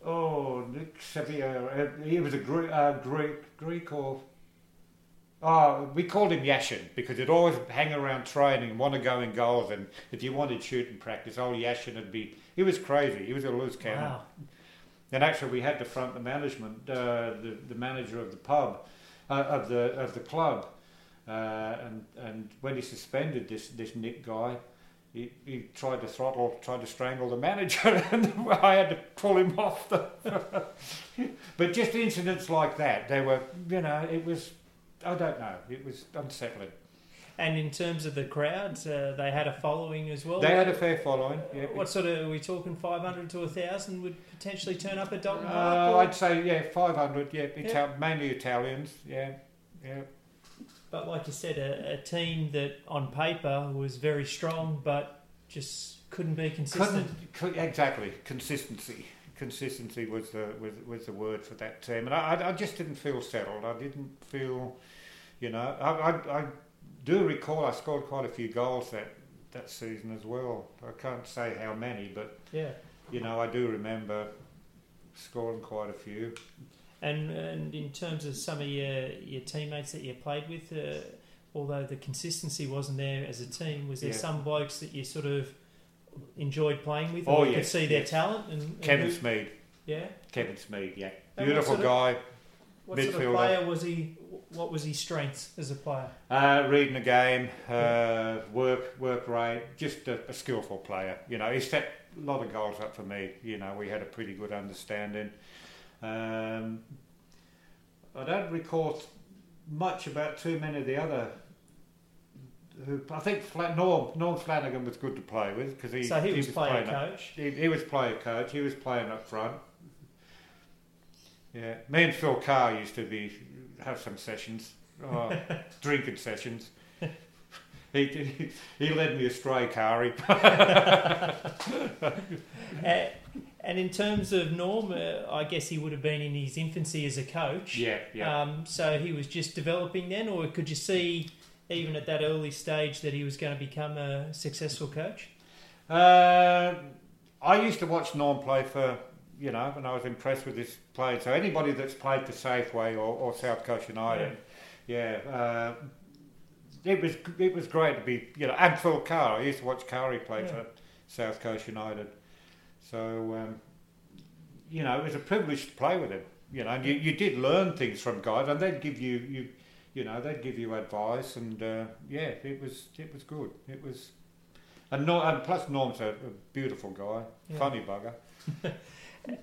oh, Nick Xavier. uh, He was a Greek, uh, Greek, Greek or, oh, we called him Yashin because he'd always hang around training and want to go in goals. And if you wanted shooting practice, old Yashin would be, he was crazy. He was a loose cannon. Wow. And actually, we had to front the management, uh, the the manager of the pub, uh, of the of the club, uh, and and when he suspended this this Nick guy, he, he tried to throttle, tried to strangle the manager, and I had to pull him off. The but just incidents like that, they were, you know, it was, I don't know, it was unsettling. And in terms of the crowds, uh, they had a following as well. They had a fair following. Yeah, What sort of are we talking? Five hundred to a thousand would potentially turn up at Dalton Uh, Park. or- I'd say yeah, five hundred. Yeah, Ital- mainly Italians. Yeah, yeah. But like you said, a, a team that on paper was very strong, but just couldn't be consistent. Couldn't, exactly consistency. Consistency was the was, was the word for that team, and I, I just didn't feel settled. I didn't feel, you know, I, I, I do recall I scored quite a few goals that that season as well. I can't say how many, but Yeah. you know, I do remember scoring quite a few. And and in terms of some of your your teammates that you played with, uh, although the consistency wasn't there as a team, was there Yeah. some blokes that you sort of enjoyed playing with, Oh, or you could yes, see their talent? And, and Kevin Smead, yeah. Kevin Smead, yeah, And what beautiful sort of- guy. What sort of player was he? What was his strengths as a player? Uh, reading the game, uh, work work rate, just a, a skillful player. You know, he set a lot of goals up for me. You know, we had a pretty good understanding. Um, I don't recall much about too many of the other. Who I think Fla- Norm Norm Flanagan was good to play with because he so he was player playing up- coach. he, he was player coach. He was playing up front. Yeah, me and Phil Carr used to be have some sessions, drinking sessions. He, he he led me astray, Carry. Uh, and in terms of Norm, uh, I guess he would have been in his infancy as a coach. yeah, yeah. Um, so he was just developing then, or could you see even at that early stage that he was going to become a successful coach? Uh, I used to watch Norm play for, you know, and I was impressed with his play. So anybody that's played for Safeway or, or South Coast United, yeah, uh, it was it was great to be, you know, and Phil Carr. I used to watch Carey play Yeah. for South Coast United. So, um, you know, it was a privilege to play with him. You know, and you, you did learn things from guys, and they'd give you, you, you know, they'd give you advice, and uh, yeah, it was it was good. It was, and, Nor- and plus Norm's a, a beautiful guy, Yeah. funny bugger.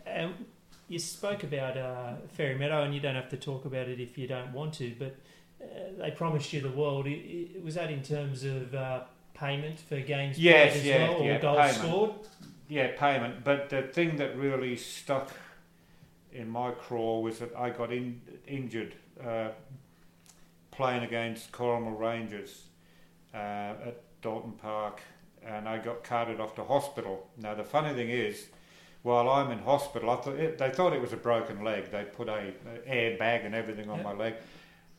And you spoke about uh, Fairy Meadow, and you don't have to talk about it if you don't want to, but uh, they promised you the world. I- I- Was that in terms of uh, payment for games Yes, played as yeah, well, or yeah, goals payment. scored? Yeah, payment. But the thing that really stuck in my craw was that I got in, injured uh, playing against Corrimal Rangers uh, at Dalton Park, and I got carted off to hospital. Now the funny thing is, while I'm in hospital, I thought it, they thought it was a broken leg. They put a, a airbag and everything on Yeah. my leg.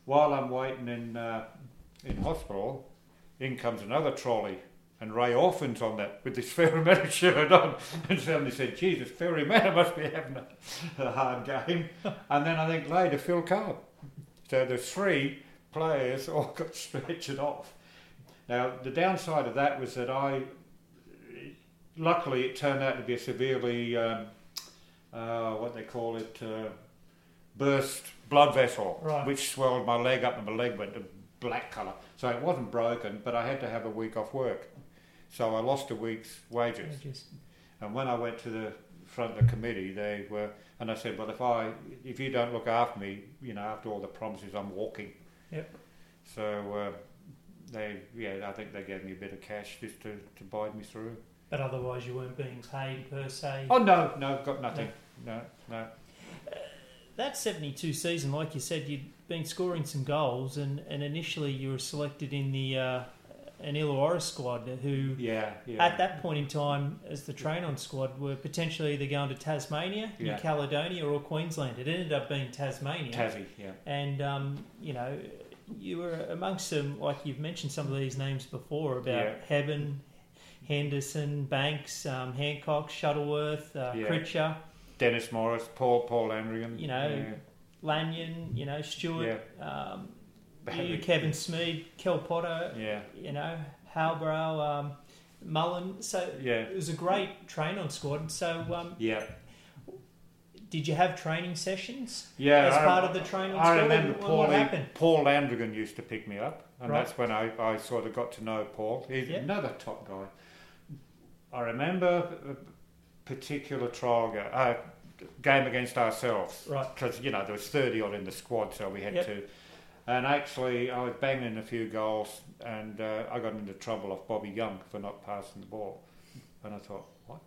While I'm waiting in uh, in hospital, in comes another trolley and Ray Orphan's on that with this Fairy Meadow shirt on. And somebody said, Jesus, Fairy Meadow must be having a, a hard game. and then I think later, Phil Cobb. So the three players all got stretchered off. Now, the downside of that was that I, luckily, it turned out to be a severely, um, uh, what they call it, uh, burst blood vessel, Right. which swelled my leg up and my leg went to black colour. So it wasn't broken, but I had to have a week off work. So I lost a week's wages. Just, And when I went to the front of the committee, they were, and I said, well, if I, if you don't look after me, you know, after all the promises, I'm walking. Yep. So uh, they, yeah, I think they gave me a bit of cash just to, to bide me through. But otherwise, you weren't being paid per se. Oh no, no, got nothing. No, no. That 72 season, like you said, you'd been scoring some goals, and, and initially you were selected in the uh, an Illawarra squad, who Yeah, yeah. at that point in time, as the train on squad, were potentially either going to Tasmania, Yeah. New Caledonia, or Queensland. It ended up being Tasmania. Tassie, yeah. and, um, you know, you were amongst them, like you've mentioned some of these names before about Yeah. Heaven, Henderson, Banks, um, Hancock, Shuttleworth, uh, Yeah. Critcher, Dennis Morris, Paul Paul Landrigan. You know, Lanyon, you know, Stewart, um, you, Kevin Smead, Kel Potter, Yeah, you know, Halbrow, um, Mullen. So yeah, it was a great train on squad. So um, yeah. did you have training sessions Yeah, as I- part of the train on I squad? remember What- Paul, what happened? Paul Landrigan used to pick me up, and Right. that's when I, I sort of got to know Paul. He's Yeah. another top guy. I remember a particular trial ga- uh, game against ourselves Right. because you know there was thirty odd in the squad, so we had Yep. to. And actually, I was banging a few goals, and uh, I got into trouble off Bobby Young for not passing the ball. And I thought, what?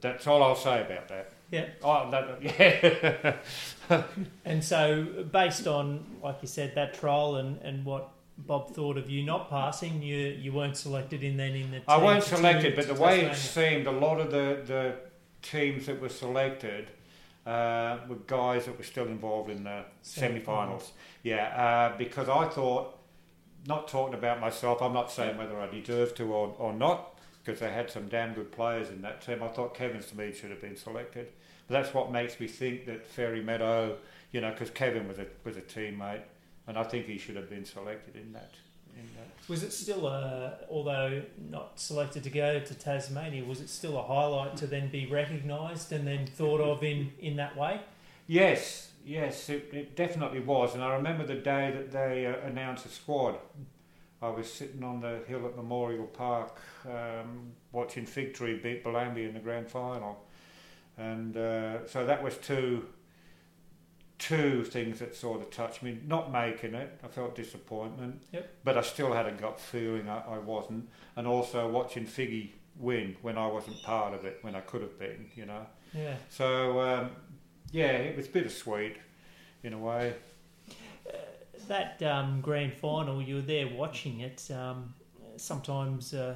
That's all I'll say about that. Yeah. Oh, that, yeah. And so, based on, like you said, that trial and, and what Bob thought of you not passing, you you weren't selected in then in the. I weren't selected, but the way it seemed, a lot of the, the teams that were selected uh, were guys that were still involved in the semi-finals. Yeah, uh, because I thought, not talking about myself, I'm not saying whether I deserved to or, or not, because they had some damn good players in that team. I thought Kevin Smead should have been selected. But that's what makes me think that Fairy Meadow, you know, because Kevin was a was a teammate, and I think he should have been selected in that. In that. Was it still a, although not selected to go to Tasmania, was it still a highlight to then be recognised and then thought of in, in that way? Yes, Yes, it, it definitely was. And I remember the day that they uh, announced the squad. I was sitting on the hill at Memorial Park um, watching Fig Tree beat Bellambi in the grand final. And uh, so that was two two things that sort of touched me. Not making it, I felt disappointment. Yep. But I still had a gut feeling I, I wasn't. And also watching Figgy win when I wasn't part of it, when I could have been, you know. Yeah. So um, yeah, it was bittersweet in a way. That um, grand final, you were there watching it. Um, sometimes, uh,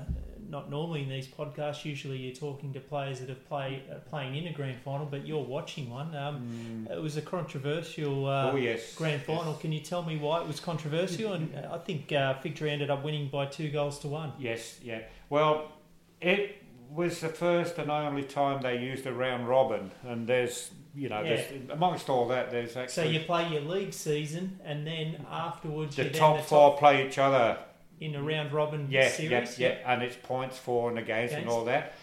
not normally in these podcasts. Usually, you're talking to players that have played uh, playing in a grand final, but you're watching one. Um, It was a controversial uh, oh yes, grand final. Can you tell me why it was controversial? And uh, I think uh, Tree ended up winning by two goals to one. Yes, yeah. Well, it was the first and only time they used a round robin, and there's you know, there's, amongst all that, there's actually So you play your league season, and then afterwards the top the four play each other. In a round robin Yeah, series. yeah, yeah, and it's points for and against, and all that.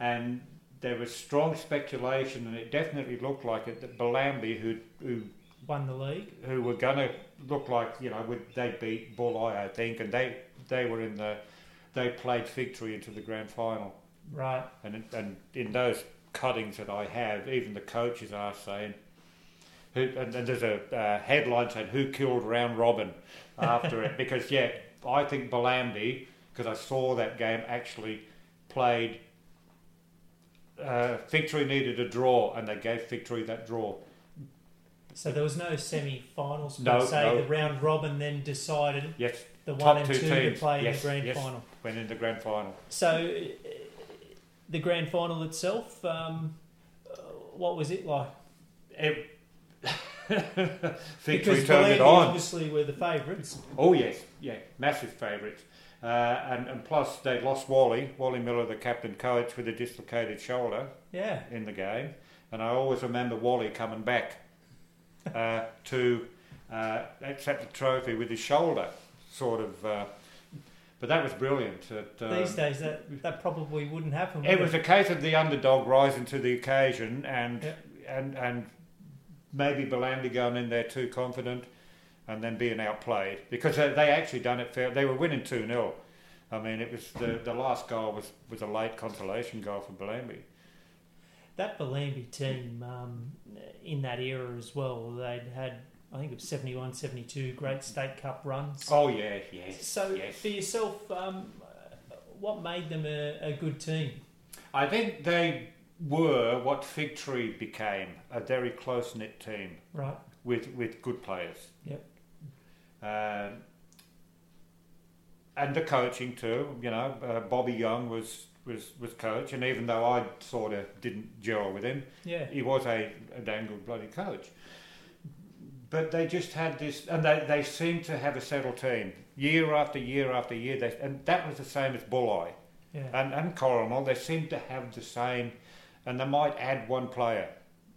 And there was strong speculation, and it definitely looked like it that Bellambi, who who Won the league. who were going to look like you know would they beat Bulli, I think, and they they were in the they played Fig Tree into the grand final, Right. and and in those cuttings that I have, even the coaches are saying. Who, and, and there's a uh, headline saying who killed round robin after it because yeah I think Bellambi because I saw that game actually played uh, Tree needed a draw and they gave Victory that draw So there was no semi-finals per No, se. no. The round robin then decided yes the Top one and two two to play yes, in the grand yes. final. went in the grand final So uh, the grand final itself, um, uh, what was it like? it, because turned it on. obviously were the favourites. Oh yes, yeah, massive favourites. Uh, and, and plus they lost Wally, Wally Miller, the captain coach, with a dislocated shoulder Yeah. in the game. And I always remember Wally coming back uh, to uh, accept the trophy with his shoulder, sort of. Uh, but that was brilliant. It, uh, These days, that that probably wouldn't happen. It would was a case of the underdog rising to the occasion and Yeah. and and maybe Bellambi going in there too confident and then being outplayed because they, they actually done it fair. They were winning two 0 I mean, it was the the last goal was, was a late consolation goal for Bellambi. That Bellambi team um, in that era as well, they'd had, I think it was 71, 72 great state cup runs. Oh yeah, yes. so yes. for yourself, um, what made them a, a good team? I think they were what Fig Tree became a very close knit team. Right. with with good players. Yep. Um, and the coaching too. You know, uh, Bobby Young was was was coach, and even though I sort of didn't gel with him, Yeah. he was a, a dang good bloody coach. But they just had this, and they, they seemed to have a settled team year after year after year. They, and that was the same as Bulli Yeah. and and Corrimal. They seemed to have the same, and they might add one player,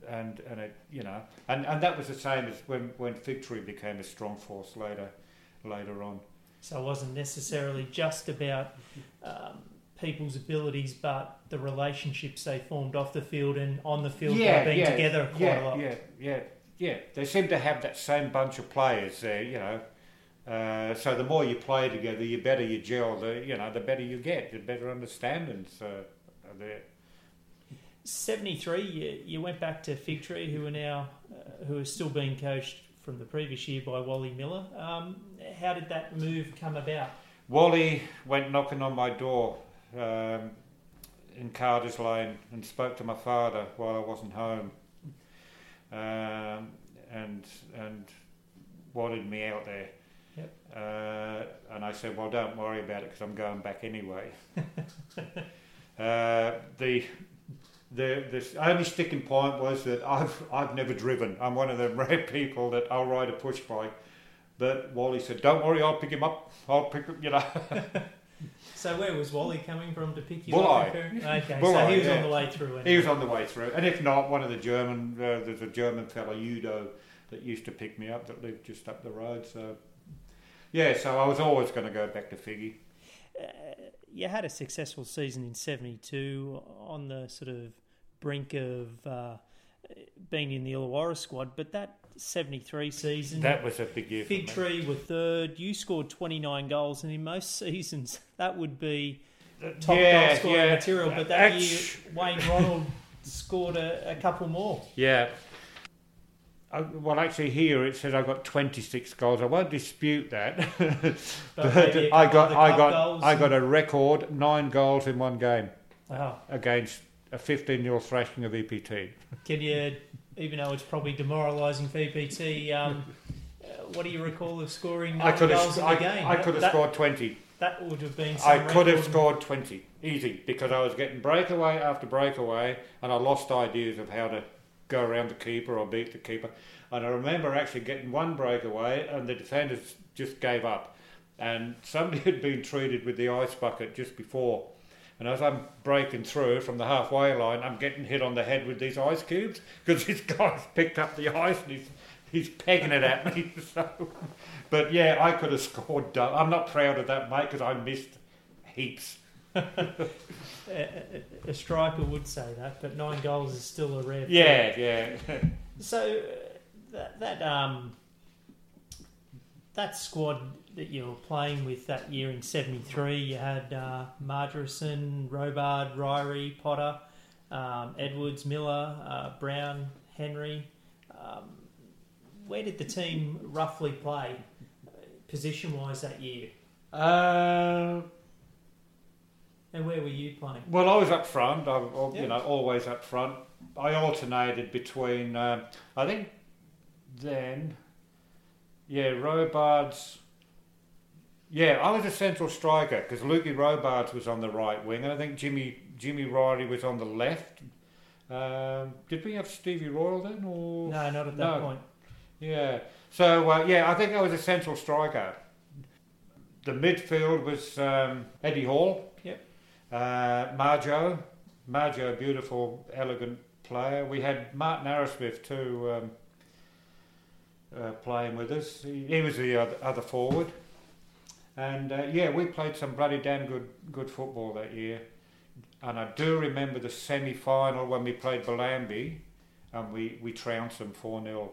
and and it you know, and, and that was the same as when when Fig Tree became a strong force later later on. So it wasn't necessarily just about um, people's abilities, but the relationships they formed off the field and on the field by being together quite yeah, a lot. Yeah, yeah, yeah. They seem to have that same bunch of players there, you know. Uh, so the more you play together, the better you gel. The you know, the better you get, the better understandings uh, are there. 73, you, you went back to Fig Tree, who are now, uh, who are still being coached from the previous year by Wally Miller. Um, how did that move come about? Wally went knocking on my door um, in Carter's Lane and spoke to my father while I wasn't home, um, and and wanted me out there. Yep. Uh, and I said, "Well, don't worry about it because I'm going back anyway." uh, the the the only sticking point was that I've I've never driven. I'm one of the rare people that I'll ride a push bike. But Wally said, "Don't worry, I'll pick him up. I'll pick him." You know. So where was Wally coming from to pick you Bulli. up? Okay, so he was yeah. on the way through. Anyway. He was on the way through, and if not, one of the German, uh, there's a German fellow, Udo, that used to pick me up that lived just up the road. So, yeah, so I was always going to go back to Figgy. Uh, you had a successful season in 72 on the sort of brink of uh, being in the Illawarra squad, but that 73 season. That was a big year. Fig. Tree were third. You scored 29 goals, and in most seasons, that would be top yeah, goal scoring yeah. material. But that year, Wayne Ronald scored a, a couple more. Yeah. I, well, actually, here it says I got 26 goals. I won't dispute that, but, a I got I got I got a record nine goals in one game Wow. against a 15 0 thrashing of EPT. Can you, even though it's probably demoralising for EPT, um, uh, what do you recall of scoring I could goals have in I, the game? I could have that, scored 20. That would have been. I could have scored 20 easy because I was getting breakaway after breakaway and I lost ideas of how to go around the keeper or beat the keeper. And I remember actually getting one breakaway and the defenders just gave up. And somebody had been treated with the ice bucket just before. And as I'm breaking through from the halfway line, I'm getting hit on the head with these ice cubes because this guy's picked up the ice and he's, he's pegging it at me. So, but yeah, I could have scored. dou- I'm not proud of that, mate, because I missed heaps. A, a, striker would say that, but nine goals is still a rare. Yeah, yeah. So uh, that that um that squad that you were playing with that year in '73, you had uh, Margerson, Robard, Ryrie, Potter, um, Edwards, Miller, uh, Brown, Henry. Um, where did the team roughly play, position-wise, that year? Uh, And where were you playing? well, I was up front. I, Yeah. you know, always up front. I alternated between. Um, I think then, yeah, Robards. Yeah, I was a central striker because Lukey Robards was on the right wing, and I think Jimmy Jimmy Riley was on the left. Um, did we have Stevie Royal then, or No, not at that No. point. Yeah. So uh, yeah, I think I was a central striker. The midfield was um, Eddie Hall. Yep. Uh, Marjo, Marjo, beautiful, elegant player. We had Martin Arrowsmith too um, uh, playing with us. He, he was the other, other forward. And uh, yeah, we played some bloody damn good good football that year. And I do remember the semi final when we played Bellambi and we, we trounced them 4 0.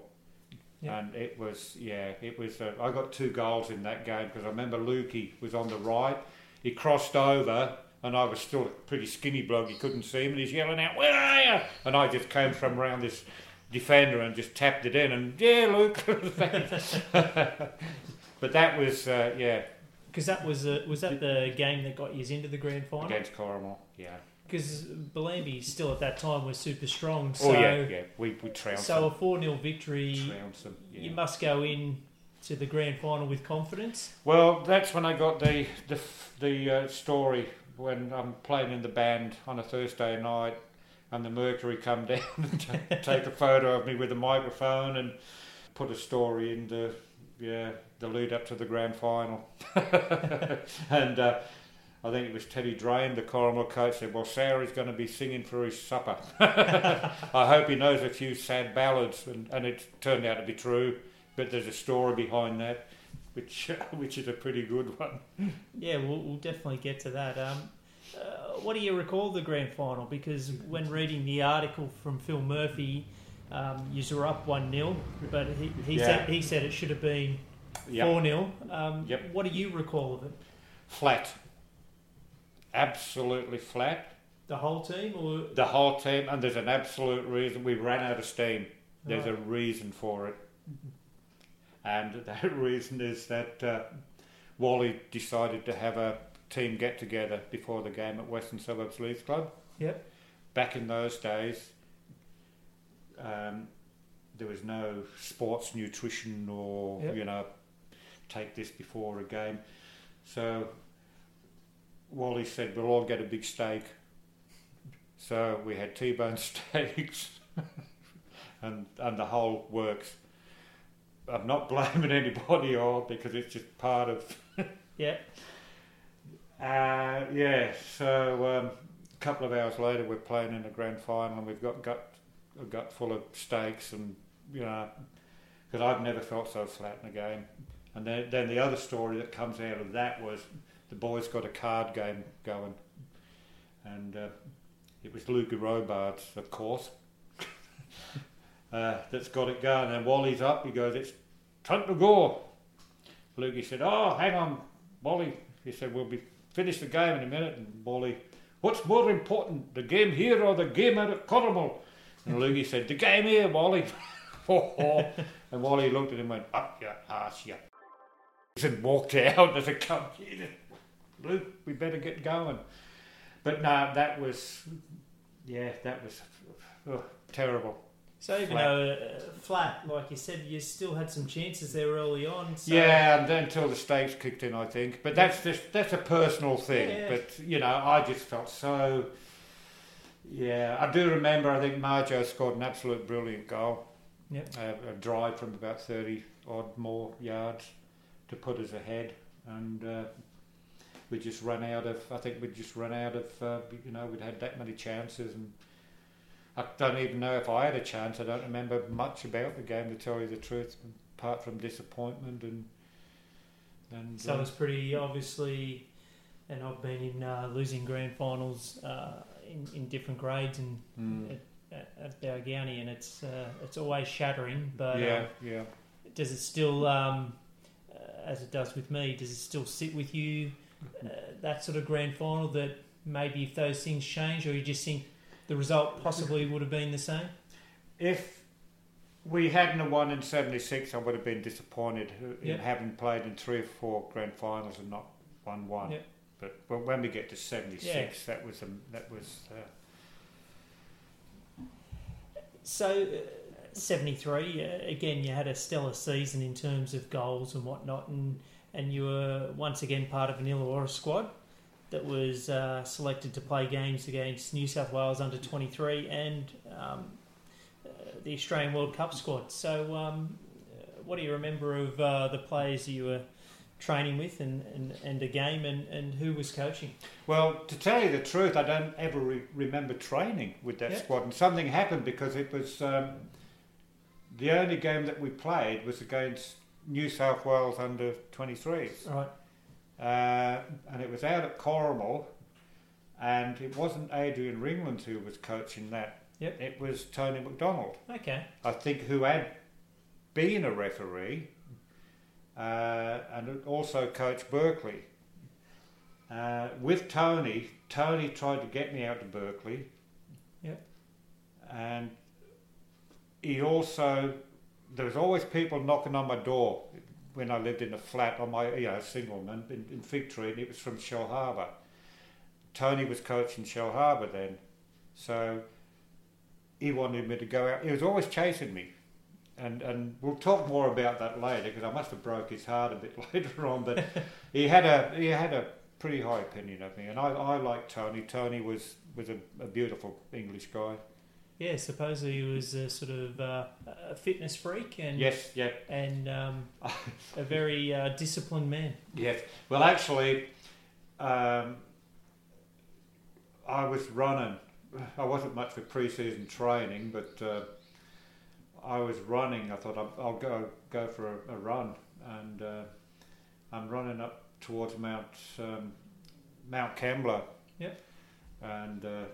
Yeah. And it was, yeah, it was. Uh, I got two goals in that game because I remember Lukey was on the right. He crossed over, and I was still a pretty skinny bloke. He couldn't see him, and he's yelling out, "Where are you?" And I just came from around this defender and just tapped it in, and yeah, Luke. but that was, uh, yeah, Because that was uh, was that the game that got you into the grand final? against Corrimal. Yeah. Because Bellambi still at that time was super strong. So, oh yeah, yeah. We we trounced so a 4 0 victory, Trounced them. Yeah. you must go in to the grand final with confidence. Well, that's when I got the the the uh, story when I'm playing in the band on a Thursday night, and the Mercury come down and ta- take a photo of me with a microphone and put a story in the yeah the lead up to the grand final, and. Uh, I think it was Teddy Drain, the Corrimal coach, said, Well, Sarah's going to be singing for his supper. I hope he knows a few sad ballads. And, and it turned out to be true, but there's a story behind that which which is a pretty good one. Yeah, we'll, we'll definitely get to that. Um, uh, what do you recall the grand final? Because when reading the article from Phil Murphy, um, you were up 1 0, but he, he, Yeah. said, he said it should have been 4 0. Um, Yep. What do you recall of it? Flat, absolutely flat. The whole team? or The whole team, and there's an absolute reason we ran out of steam. There's a reason for it, and that reason is that uh, Wally decided to have a team get together before the game at Western Suburbs Leagues Club. Yep. Back in those days, um, there was no sports nutrition or Yep. you know take this before a game. So Wally said we'll all get a big steak. So we had T-bone steaks and and the whole works. I'm not blaming anybody or because it's just part of Yeah. uh, yeah, so um, a couple of hours later, we're playing in the grand final, and we've got gut, a gut full of steaks, and you know, because I've never felt so flat in a game. And then, then the other story that comes out of that was the boys got a card game going, and uh, it was Luca Robards, of course. uh, that's got it going. And Wally's up. He goes, "It's time to go." Lukey said, "Oh, hang on, Wally." He said, "We'll be finish the game in a minute." And Wally, "What's more important, the game here or the game out at Corrimal?" And Lukey said, "The game here, Wally." and Wally looked at him and went, "Up your ass, you." And walked out as a come. Luke, we better get going. But no, that was, yeah, that was oh, terrible. So even Flat. though uh, flat, like you said, you still had some chances there early on. So Yeah, and until the stakes kicked in, I think. But that's just that's a personal thing. Yeah. But you know, I just felt so. Yeah, I do remember. I think Marjo scored an absolute brilliant goal. Yep. Uh, a drive from about thirty odd more yards to put us ahead, and uh, we just run out of. I think we just run out of. Uh, you know, we'd had that many chances, and I don't even know if I had a chance. I don't remember much about the game to tell you the truth, apart from disappointment and. And So uh, it's pretty obviously, and I've been in uh, losing grand finals uh, in, in different grades and mm, at, at and it's uh, it's always shattering. But yeah, uh, yeah. does it still, um, uh, as it does with me, does it still sit with you uh, that sort of grand final that maybe if those things change, or you just think the result possibly would have been the same? If we hadn't won in '76, I would have been disappointed in Yeah. having played in three or four grand finals and not won one. Yeah. But, but when we get to '76, Yeah. that was um, that was uh, So, uh, 73, uh, again, you had a stellar season in terms of goals and whatnot, and, and you were once again part of an Illawarra squad that was uh, selected to play games against New South Wales under 23 and um, uh, the Australian World Cup squad. So, um, uh, what do you remember of uh, the players you were training with and, and, and the game, and, and who was coaching? Well, to tell you the truth, I don't ever re- remember training with that Yeah. squad, and something happened because it was um, the only game that we played was against New South Wales under 23s. Right. uh, and it was out at Corrimal, and it wasn't Adrian Ringland who was coaching that. Yep. It was Tony McDonald, Okay. I think, who had been a referee uh, and also coached Berkeley. Uh, with Tony, Tony tried to get me out to Berkeley. Yep. And he also, there was always people knocking on my door when I lived in a flat on my, you know, singleman in, in Fig Tree, and it was from Shellharbour. Tony was coaching Shellharbour then, so he wanted me to go out. He was always chasing me, and and we'll talk more about that later because I must have broke his heart a bit later on. But he had a he had a pretty high opinion of me, and I I liked Tony. Tony was was a, a beautiful English guy. Yeah, supposedly he was a sort of uh, a fitness freak and Yes, yeah, and um, a very uh, disciplined man. Yes. Well, actually, um, I was running. I wasn't much for pre-season training, but uh, I was running. I thought I'll, I'll go go for a, a run, and uh, I'm running up towards Mount um, Mount Kembla. Yep. And uh,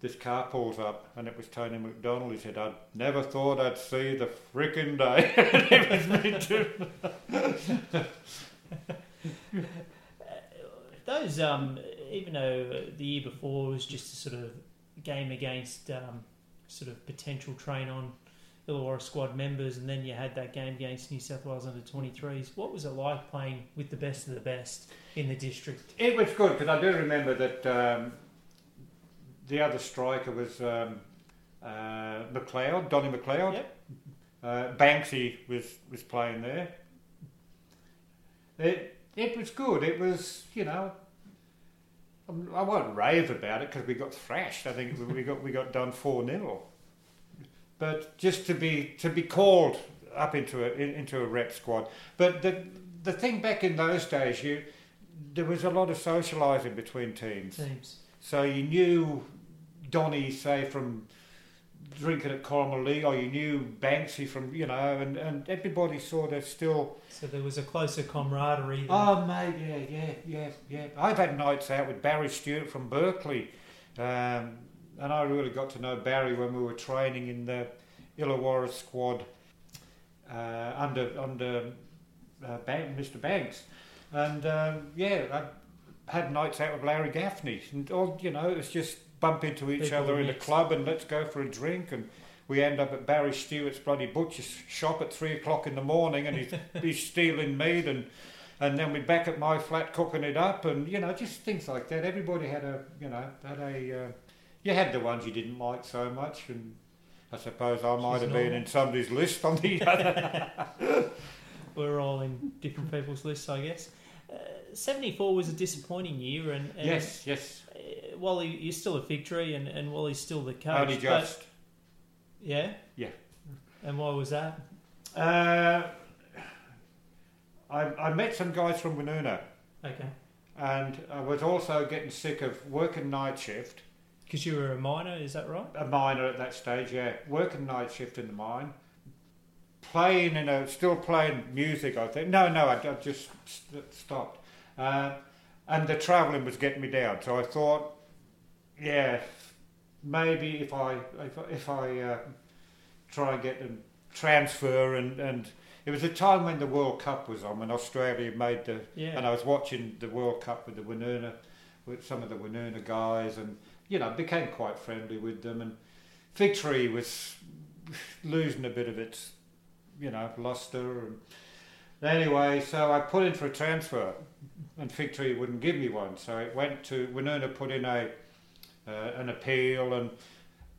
this car pulls up, and it was Tony McDonald. He said, "I never thought I'd see the frickin' day." it was me too. Those, um, even though the year before was just a sort of game against um, sort of potential train on Illawarra squad members, and then you had that game against New South Wales under 23s. What was it like playing with the best of the best in the district? It was good because I do remember that um, the other striker was um, uh, McLeod, Donny McLeod. Yep. Uh, Banksy was, was playing there. It it was good. It was you know. I'm- won't rave about it because we got thrashed. I think we got we got done four 0 But just to be to be called up into a in- into a rep squad. But the the thing back in those days, you there was a lot of socialising between teams. Teams. So you knew Donny, say, from drinking at Corrimal League, or you knew Banksy from, you know, and, and everybody sort of still, So there was a closer camaraderie. than- oh, mate, yeah, yeah, yeah, yeah. I've had nights out with Barry Stewart from Berkeley, um, and I really got to know Barry when we were training in the Illawarra squad uh, under under uh, Ban- Mr. Banks, and um, yeah, I had nights out with Larry Gaffney, and all you know, it was just bump into each People other in a club and let's go for a drink and. We end up at Barry Stewart's bloody butcher's shop at three o'clock in the morning, and he's, he's stealing meat, and and then we're back at my flat cooking it up, and you know just things like that. Everybody had a you know had a uh, you had the ones you didn't like so much, and I suppose I might have been in somebody's list on the other. We're all in different people's lists, I guess. Uh, 74 was a disappointing year, and, and yes, yes, uh, Wally, you're still a victory, and, and Wally's still the coach. only but- just. yeah? Yeah. And why was that? Uh, I, I met some guys from Woonona, Okay. and I was also getting sick of working night shift. Because you were a miner, is that right? a miner at that stage, yeah, working night shift in the mine, playing in a still playing music. I think no, no, I, I just st- stopped, uh, and the travelling was getting me down. So I thought, yeah, maybe if I if, I- if I uh, try and get them transfer and and it was a time when the World Cup was on when Australia made the Yeah. and I was watching the World Cup with the Woonona, with some of the Woonona guys, and you know became quite friendly with them. And Fig Tree was losing a bit of its, you know, luster. And anyway, so I put in for a transfer, and Fig Tree wouldn't give me one. So it went to Woonona, put in a uh, an appeal, and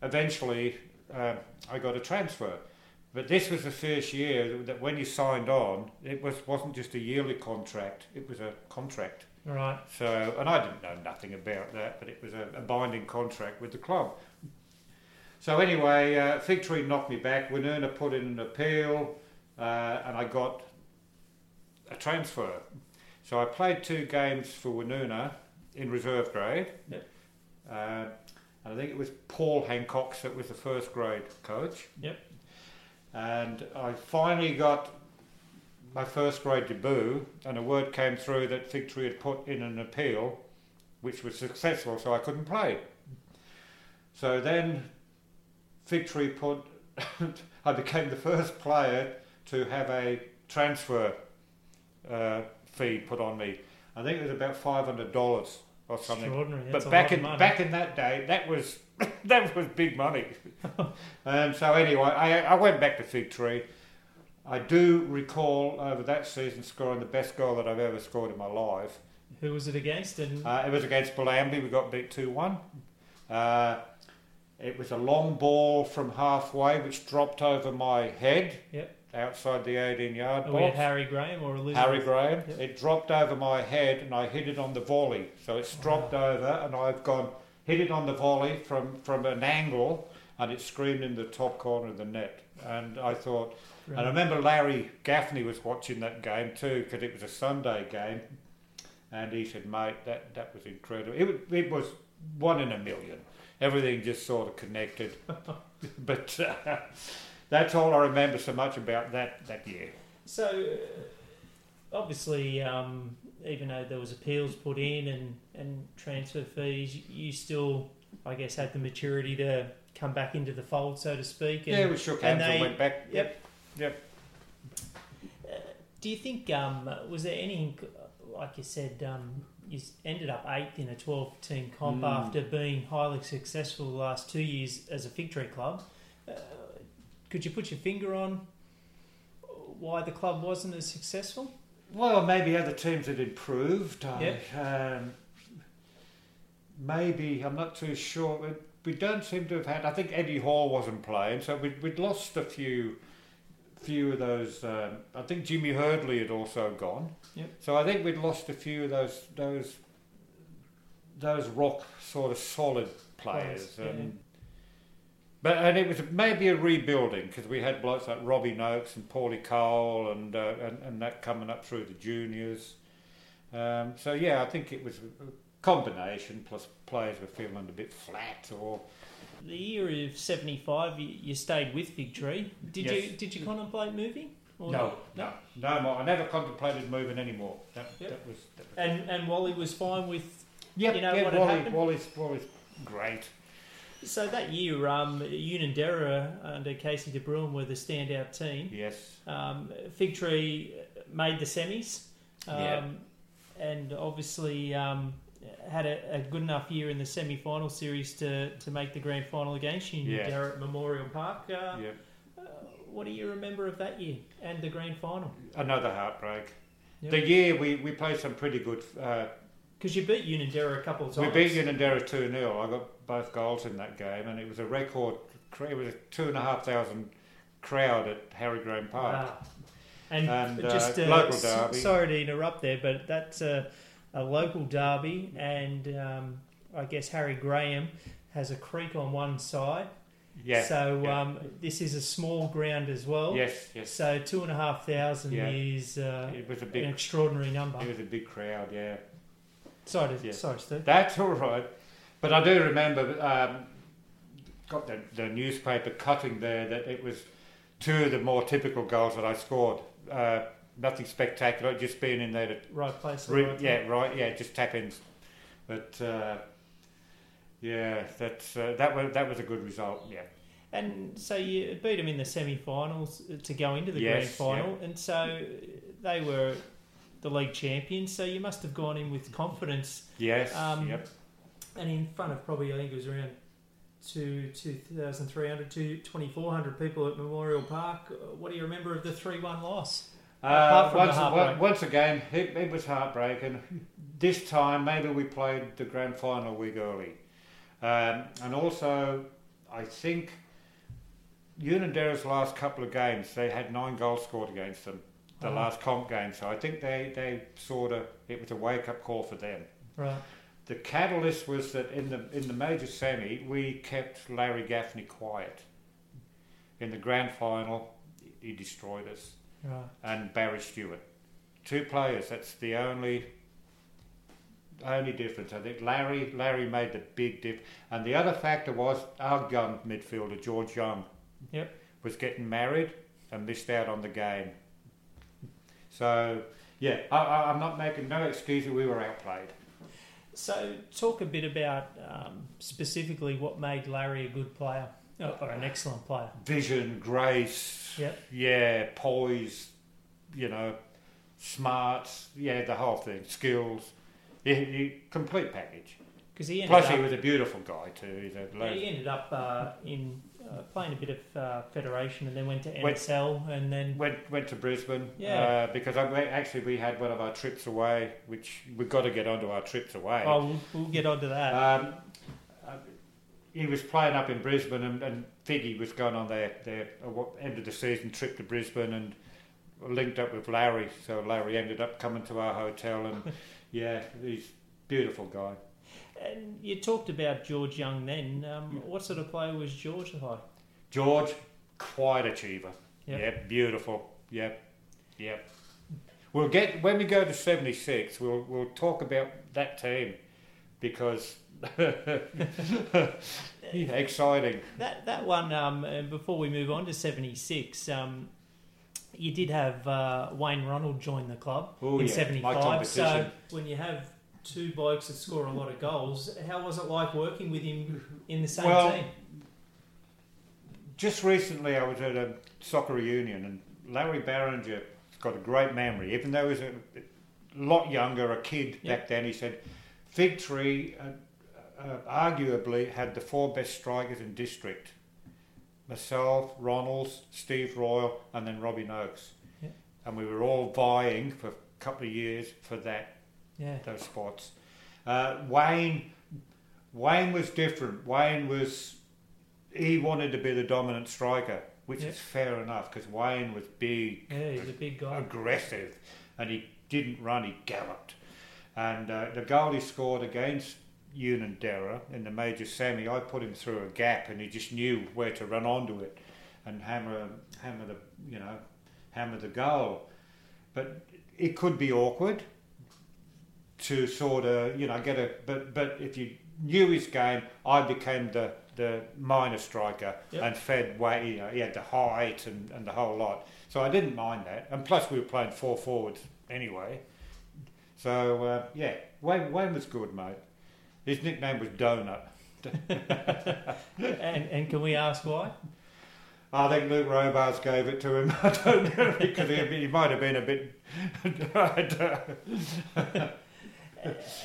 eventually uh, I got a transfer. But this was the first year that when you signed on, it was wasn't just a yearly contract; it was a contract. Right. So, and I didn't know nothing about that, but it was a, a binding contract with the club. So anyway, uh, Fig Tree knocked me back. Woonona put in an appeal, uh, and I got a transfer. So I played two games for Woonona in reserve grade. Yep. Uh, and I think it was Paul Hancock that was the first grade coach. Yep. And I finally got my first grade debut, and a word came through that Fig Tree had put in an appeal, which was successful, so I couldn't play. So then Fig Tree put, I became the first player to have a transfer uh, fee put on me. I think it was about five hundred dollars or something. Extraordinary. That's But a back lot of in back in that day, that was that was big money. and so anyway, I, I went back to Fig Tree. I do recall over that season scoring the best goal that I've ever scored in my life. Who was it against? And Uh, it was against Bellambi. We got beat two one. Uh, it was a long ball from halfway, which dropped over my head Yep. outside the 18 yard are we. Harry Graham or Elizabeth? Harry Graham. Yep. It dropped over my head and I hit it on the volley. So it's dropped over and I've gone hit it on the volley from, from an angle and it screamed in the top corner of the net. And I thought, and I remember Larry Gaffney was watching that game too because it was a Sunday game. And he said, mate, that, that was incredible. It, it was one in a million. Everything just sort of connected. but uh, that's all I remember so much about that, that year. So, uh, obviously, um, even though there was appeals put in and, and transfer fees, you still, I guess, had the maturity to come back into the fold, so to speak. And, yeah, we shook hands and, they- went back. Yep. Yep. Do you think um, was there any, like you said, um, you ended up eighth in a twelve-team comp Mm. after being highly successful the last two years as a victory club. Uh, could you put your finger on why the club wasn't as successful? Well, maybe other teams had improved. I, um, maybe I'm not too sure. We- We don't seem to have had. I think Eddie Hall wasn't playing, so we'd, we'd lost a few, few of those. Um, I think Jimmy Hurdley had also gone. Yep. So I think we'd lost a few of those those those rock sort of solid players. Players, yeah. and, But and it was maybe a rebuilding because we had blokes like Robbie Noakes and Paulie Cole and, uh, and and that coming up through the juniors. Um, so yeah, I think it was a combination. Plus players were feeling a bit flat or The year of '75, you, you stayed with Fig Tree. Did you did you contemplate moving? Or no, no, no more. I never contemplated moving anymore. That, Yep. that was. That was And and Wally was fine with. Yep, you know yeah, Wally, happened? Wally's, Wally's great. So that year, um, Unanderra under Casey De Bruin were the standout team. Yes. Um, Fig Tree made the semis, um, Yeah. and obviously um, had a, a good enough year in the semi-final series to, to make the grand final against Yeah. at Memorial Park. Uh, Yeah. What do you remember of that year and the grand final? Another heartbreak. Yep. The year we, we played some pretty good. Uh, Because you beat Unanderra a couple of times. we beat Unanderra 2 0. I got both goals in that game, and it was a record. It was a two and a half thousand crowd at Harry Graham Park. Wow. And, And, uh, just uh, local derby. sorry to interrupt there, but that's a, a local derby, and um, I guess Harry Graham has a creek on one side. Yeah. So yeah. um, this is a small ground as well. yes, yes. So two and a half thousand Yeah. is uh, It was a an big. extraordinary number. It was a big crowd. Yeah. Sorry, to, Yeah. sorry, Steve. That's all right. But I do remember, um, got the, the newspaper cutting there that it was two of the more typical goals that I scored. Uh, nothing spectacular, just being in there to Right place. Re- right yeah, right. Yeah, just tap ins. But uh, yeah, that's uh, that was that was a good result. Yeah, And so you beat them in the semi-finals to go into the Yes, grand final, and so they were the league champions. So you must have gone in with confidence, yes, Um, yep. and in front of probably I think it was around two two thousand three hundred to twenty four hundred people at Memorial Park. Uh, What do you remember of the three one loss? Uh, once, once again, it, it was heartbreaking. This time, maybe we played the grand final week early, um, and also, I think. Unanderra's last couple of games, they had nine goals scored against them. The Oh. last comp game, so I think they, they sort of it was a wake up call for them. Right. The catalyst was that in the in the major semi we kept Larry Gaffney quiet. In the grand final, he destroyed us, Right. and Barry Stewart, two players. That's the only only difference. I think Larry Larry made the big dip, and the other factor was our young midfielder George Young. Yep. Was getting married and missed out on the game. So yeah, I, I, I'm not making no excuses. We were outplayed. So talk a bit about um, specifically what made Larry a good player or, or an excellent player. vision, grace, Yep. yeah, poise, you know, smarts, yeah, the whole thing, skills, he, he, complete package. Because he Plus, up, he was a beautiful guy too. He's a yeah, he ended up uh, in uh, playing a bit of uh, federation and then went to Went- NSL and then Went went to Brisbane, Yeah. uh, because I, actually we had one of our trips away, which we've got to get onto our trips away. oh we'll, we'll get onto that. Um, he was playing up in Brisbane, and, and Figgy was going on their their uh, end of the season trip to Brisbane, and linked up with Larry. So Larry ended up coming to our hotel, and yeah, he's a beautiful guy. and you talked about George Young then. Um, what sort of player was George like? George, quite achiever. Yep. Yep, beautiful. Yep, yep. We'll get when we go to seventy six. We'll we'll talk about that team because exciting. That that one. Um, and before we move on to seventy six, um, you did have uh, Wayne Ronald join the club Oh, in yeah, seventy five. So when you have two blokes that score a lot of goals, how was it like working with him in the same Well, team? Just recently, I was at a soccer reunion, and Larry Barringer has got a great memory. Even though he was a lot younger, a kid Yep. back then, he said Fig Tree uh, uh, arguably had the four best strikers in district. Myself, Ronalds, Steve Royal, and then Robbie Noakes. Yep. And we were all vying for a couple of years for that Yeah. those spots. Uh, Wayne, Wayne was different. Wayne was, he wanted to be the dominant striker, which Yeah. is fair enough because Wayne was big, Yeah, he's a big guy. aggressive, and he didn't run; he galloped. And uh, the goal he scored against Unanderra in the major semi, I put him through a gap, and he just knew where to run onto it and hammer, hammer the, you know, hammer the goal. But it could be awkward to sort of, you know, get a. But but if you knew his game, I became the the minor striker Yep. and fed way. You know, he had the height and, and the whole lot. So I didn't mind that. And plus, we were playing four forwards anyway. So uh, yeah, Wayne, Wayne was good, mate. His nickname was Donut. and, and can we ask why? I think Luke Robards gave it to him. I don't know because he, he might have been a bit.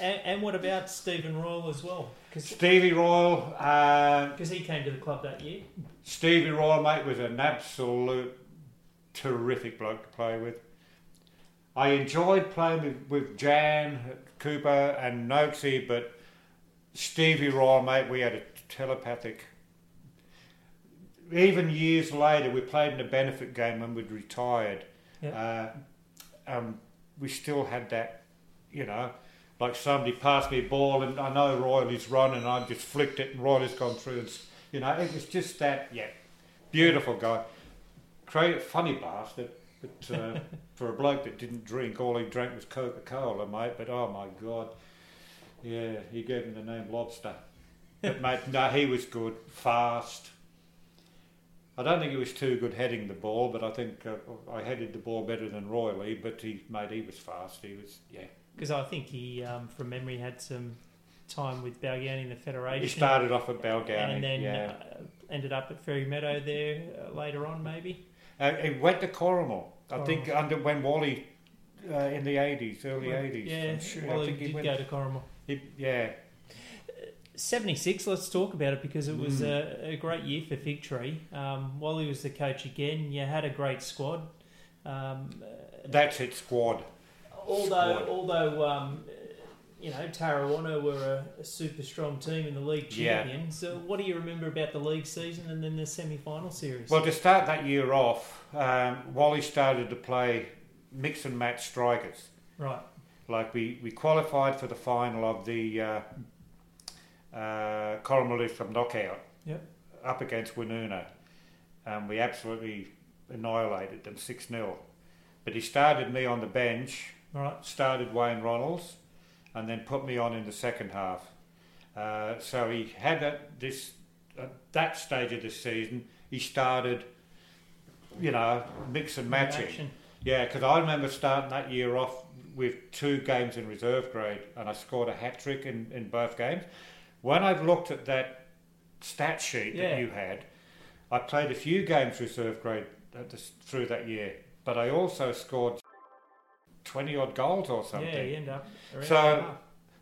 And, and what about Stephen Royal as well? Because Stevie Royal, uh, he came to the club that year. Stevie Royal, mate, was an absolute terrific bloke to play with. I enjoyed playing with, with Jan, Cooper, and Noakesy, but Stevie Royal, mate, we had a telepathic. Even years later, we played in a benefit game when we'd retired. Uh, um, we still had that, you know, like somebody passed me a ball and I know Royal's run and I just flicked it and Royal's gone through. And, you know, it was just that, yeah, beautiful guy. Cra funny bastard. But uh, for a bloke that didn't drink, all he drank was Coca Cola, mate. But oh my God, yeah, he gave him the name Lobster. But mate, no, he was good, fast. I don't think he was too good heading the ball, but I think uh, I headed the ball better than Royley. But he, mate, he was fast. He was, yeah. Because I think he, um, from memory, had some time with Balgownie in the Federation. He started off at Balgownie, and then yeah. uh, ended up at Fairy Meadow there uh, later on, maybe. Uh, he went to Corrimal. I think under when Wally uh, in the eighties, early eighties. Yeah, I'm sure. well, I think he he did went. go to Corrimal. Yeah, 76, let's talk about it because it was Mm. a, a great year for Fig Tree. Um, while he was the coach again, you had a great squad. Um, that's it. Squad. although, Squad. although um, you know, Tarrawanna were a, a super strong team in the league Yeah. So, what do you remember about the league season and then the semi final series? Well, to start that year off, um, Wally started to play mix and match strikers. right, Like we, we qualified for the final of the uh, uh, from knockout. Yep. Up against Woonona, and we absolutely annihilated them six 0 But he started me on the bench right, started Wayne Ronalds and then put me on in the second half. Uh, so he had at this at that stage of the season, he started, you know, mix and matching. Action. Yeah, because I remember starting that year off with two games in reserve grade, and I scored a hat trick in, in both games. When I've looked at that stat sheet Yeah. that you had, I played a few games reserve grade through that year, but I also scored twenty odd goals or something. Yeah, you end up. So-.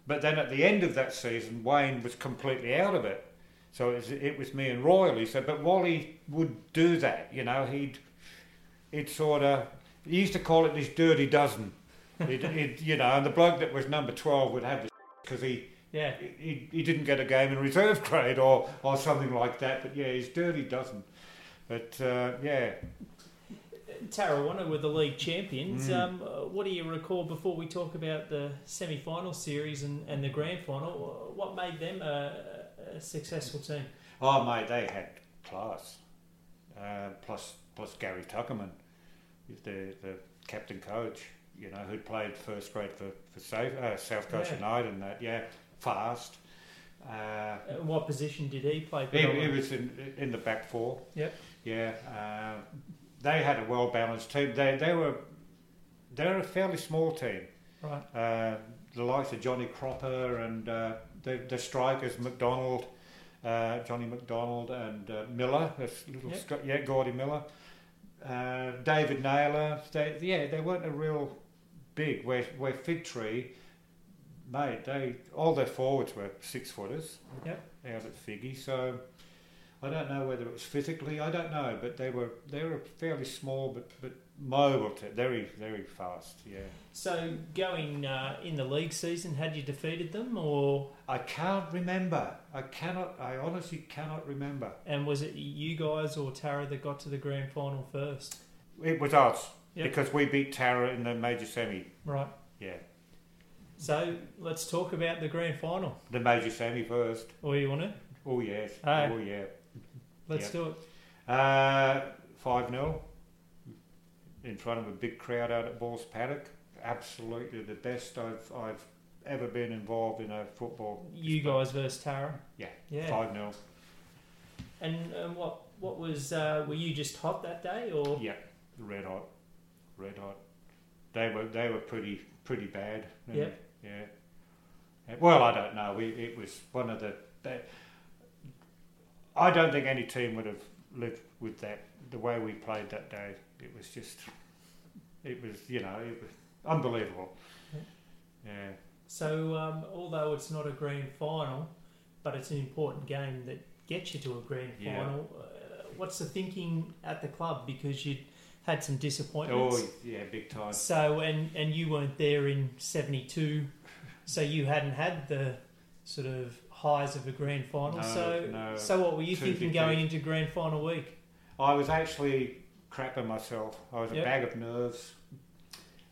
But then at the end of that season, Wayne was completely out of it. So it was, it was me and Royal. He said, but Wally would do that, you know. He'd he'd sort of he used to call it this dirty dozen. He'd, he'd, you know, and the bloke that was number twelve would have the because he, yeah, he he didn't get a game in reserve grade or or something like that. But yeah, he's dirty dozen. But uh, yeah, Tarrawanna were the league champions. Mm. Um, what do you recall before we talk about the semi final series and, and the grand final? What made them a, a successful team? Oh mate, they had class. Uh, plus, plus Gary Tuckerman, the the captain coach. You know, who'd played first grade for for South, uh, South Coast Yeah. United and that. Yeah, fast. Uh, what position did he play? he, he was in in the back four. Yep. Yeah. Uh, they had a well balanced team. They they were they were a fairly small team. Right. Uh, the likes of Johnny Cropper and uh, the, the strikers McDonald, uh, Johnny McDonald and uh, Miller, this little Yep. Yeah, Gordy Miller, uh, David Naylor. They, yeah, they weren't a real big. Where where Fig Tree, mate, they all their forwards were six footers. Yep. Out at Figgy, so. I don't know whether it was physically. I don't know, but they were they were fairly small, but but mobile, t- very very fast. Yeah. So going uh, in the league season, had you defeated them, or I can't remember. I cannot. I honestly cannot remember. and was it you guys or Tara that got to the grand final first? It was us Yep. because we beat Tara in the major semi. Right. Yeah, So let's talk about the grand final. the major semi first. Or you want it? Oh yes. Oh yeah. Let's Yep. do it. Uh, Five 0 in front of a big crowd out at Balls Paddock. Absolutely the best I've I've ever been involved in a football. You guys versus Tara. Yeah. Yeah. Five 0 And, and what what was uh, were you just hot that day or? Yeah. Red hot. Red hot. They were they were pretty pretty bad. Yeah. Uh, Well, I don't know. We, it was one of the. I don't think any team would have lived with that the way we played that day. It was just, it was you know, it was unbelievable. Yeah. Yeah. So, um, although it's not a grand final, but it's an important game that gets you to a grand Yeah. final. Uh, what's the thinking at the club because you had some disappointments? Oh yeah, big time. So, and and you weren't there in '72, so you hadn't had the sort of highs of a grand final. No, so, no. so what were you thinking going into grand final week? I was actually crapping myself. I was a Yep. bag of nerves.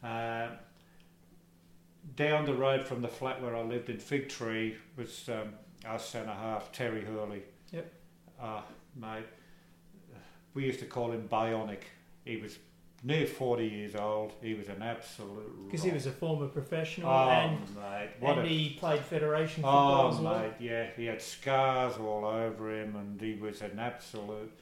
Uh, down the road from the flat where I lived in Fig Tree was um, our centre half, Terry Hurley. Yep. Uh, mate, we used to call him Bionic. He was near 40 years old. He was an absolute. Because he was a former professional Oh, and, mate. And a he played Federation oh, football Oh, as well. mate, yeah, he had scars all over him, and he was an absolute.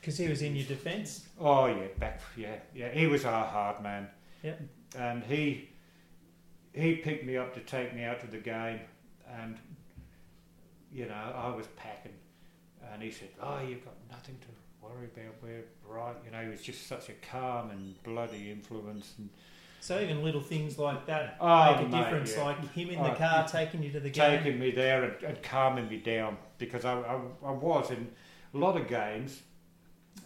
Because he was in your defence. Oh yeah, back yeah, yeah. He was our hard man. Yep. And he he picked me up to take me out to the game, and you know I was packing, and he said, "Oh, you've got nothing to worry about. We're right." You know, he was just such a calm and bloody influence, and So even little things like that Oh, make a mate, difference, yeah. like him in the Oh, car taking you to the game. taking me there and, and calming me down because I, I, I was in a lot of games.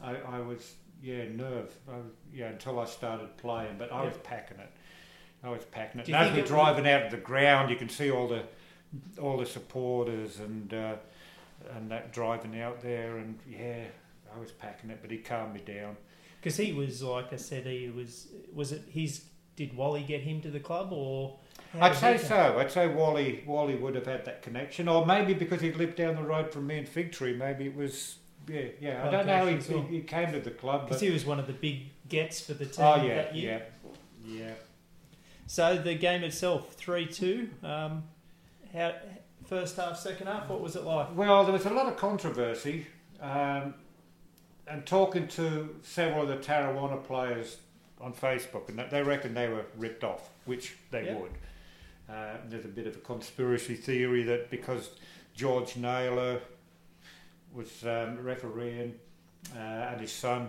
I, I was yeah nerve I, yeah until I started playing, but I Yeah. was packing it. I was packing it. Do you And as think we're driving out of the ground, you can see all the all the supporters and uh, and that driving out there, and yeah, I was packing it. But he calmed me down. Because he was, like I said, he was. Was it his? Did Wally get him to the club, or? I'd say so. I'd say Wally Wally would have had that connection, or maybe because he lived down the road from me in Fig Tree, maybe it was. Yeah, yeah. I don't know. He, he came to the club, Because he was one of the big gets for the team oh yeah, that year. yeah, yeah. So the game itself, three two. Um, how first half, second half, what was it like? Well, there was a lot of controversy, um, and talking to several of the Tarrawanna players on Facebook, and they reckon they were ripped off, which they Yeah. would. Uh, there's a bit of a conspiracy theory that because George Naylor was um, refereeing uh, and his son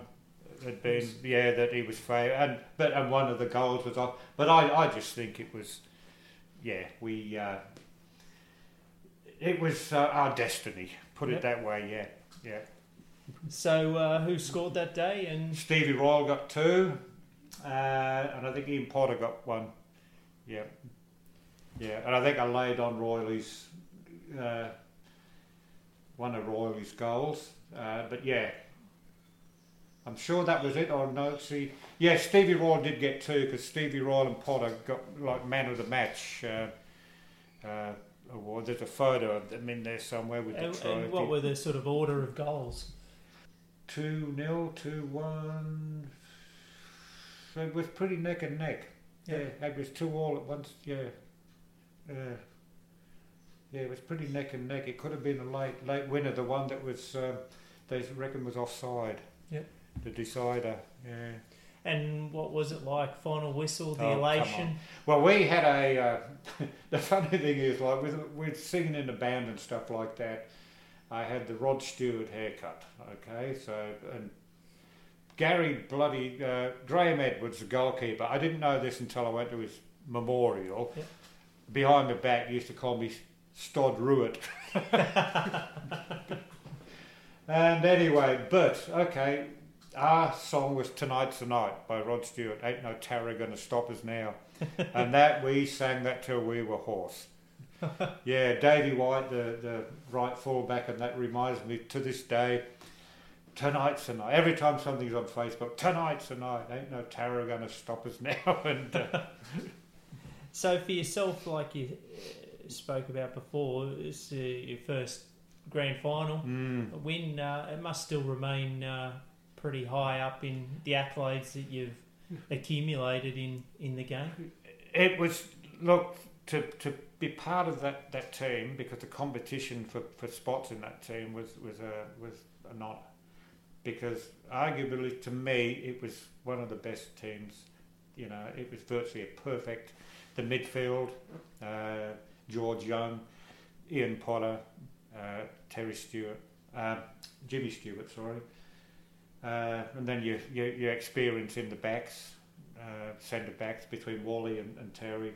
had been, yeah, that he was fair, and but and one of the goals was off. But I, I just think it was, yeah, we. Uh, it was uh, our destiny, put Yep. it that way. Yeah, yeah. So uh, who scored that day? And Stevie Royal got two, uh, and I think Ian Potter got one. Yeah, yeah, and I think I laid on Royley's uh, one of Royley's goals. Uh, but yeah, I'm sure that was it. Or no, see, yeah, Stevie Royal did get two because Stevie Royal and Potter got like man of the match. Uh, uh, award. There's a photo of them in there somewhere with the and, trophy. and what were the sort of order of goals? Two nil, two one. So it was pretty neck and neck. Yeah, it was two all at once. Yeah, yeah, yeah. It was pretty neck and neck. It could have been a late late winner. The one that was um, they reckon was offside. Yep. The decider. Yeah. And what was it like? Final whistle, the Oh, elation. Well, we had a. Uh, the funny thing is, like with with singing in the band and stuff like that, I had the Rod Stewart haircut. Okay, so and Gary bloody uh, Graham Edwards, the goalkeeper. I didn't know this until I went to his memorial. Yep. Behind the back, he used to call me Stod Ruitt. and anyway, but okay, our song was Tonight's the Night by Rod Stewart. Ain't no terror gonna stop us now. and that we sang that till we were hoarse. yeah, Davy White, the, the right fullback, and that reminds me to this day. Tonight's the night. Every time something's on Facebook, tonight's the night. Ain't no terror gonna stop us now. and uh, So for yourself, like you uh, spoke about before, it's uh, your first grand final mm, win. Uh, it must still remain uh, pretty high up in the accolades that you've accumulated in, in the game. it was look to to be part of that, that team because the competition for, for spots in that team was was a was a not because arguably to me it was one of the best teams. You know, it was virtually a perfect. The midfield, uh, George Young, Ian Potter, uh, Terry Stewart. uh, Jimmy Stewart, sorry. Uh, and then your, you, you experience in the backs, uh, centre backs between Wally and, and Terry.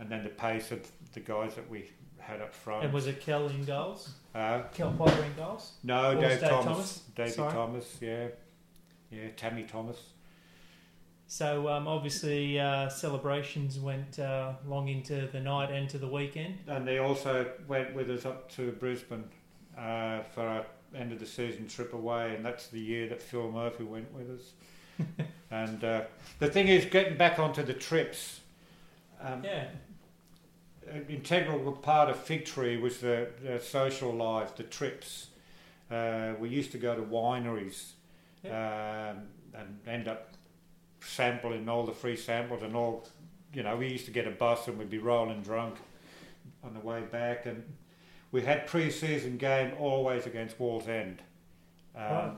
And then the pace of the guys that we had up front. And was it Kel in goals? Uh, Kel Potter in goals? no, Or Dave Thomas. Thomas? David Sorry. Thomas, yeah. Yeah, Tammy Thomas. So um, obviously uh, celebrations went uh, long into the night and to the weekend. And they also went with us up to Brisbane uh, for our end of the season trip away, and that's the year that Phil Murphy went with us. and uh, the thing is, getting back onto the trips, um, Yeah, an integral part of Fig Tree was the, the social life, the trips. Uh, we used to go to wineries um, and end up sampling all the free samples and all. You know, we used to get a bus and we'd be rolling drunk on the way back, and we had pre-season game always against Wallsend. Um, Right.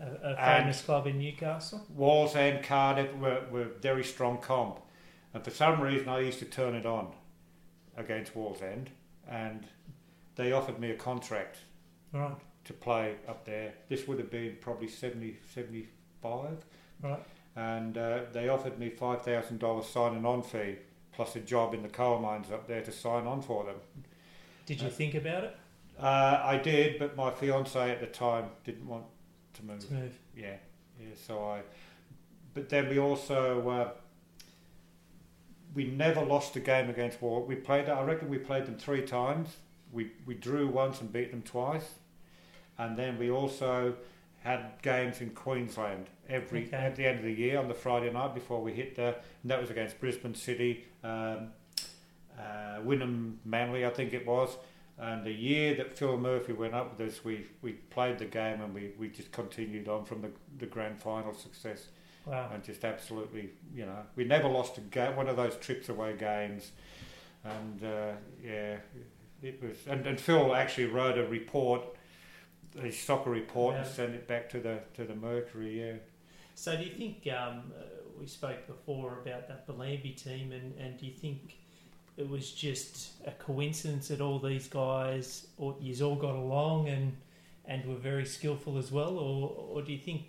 a, a famous club in Newcastle. Wallsend, Cardiff were, were very strong comp, and for some reason I used to turn it on against Wallsend, and they offered me a contract Right, to play up there. This would have been probably 70, 75, right. and uh, they offered me five thousand dollars signing on fee plus a job in the coal mines up there to sign on for them. Did you Uh, think about it Uh, I did, but my fiance at the time didn't want to move. to move? Yeah, yeah. So I, but then we also uh, we never lost a game against War. We played. I reckon we played them three times. We we drew once and beat them twice, and then we also had games in Queensland every Okay. at the end of the year on the Friday night before we hit the. And that was against Brisbane City, um, uh, Wynnum Manly, I think it was. And the year that Phil Murphy went up with us, we, we played the game and we, we just continued on from the, the grand final success Wow. and just absolutely, you know, we never lost a game, one of those trips away games. And uh, yeah, it was. And, and Phil actually wrote a report, a soccer report, and Yeah. sent it back to the to the Mercury. Yeah. So do you think um, uh, we spoke before about that Bellambi team, and, and do you think it was just a coincidence that all these guys, or you all got along and and were very skillful as well, or or do you think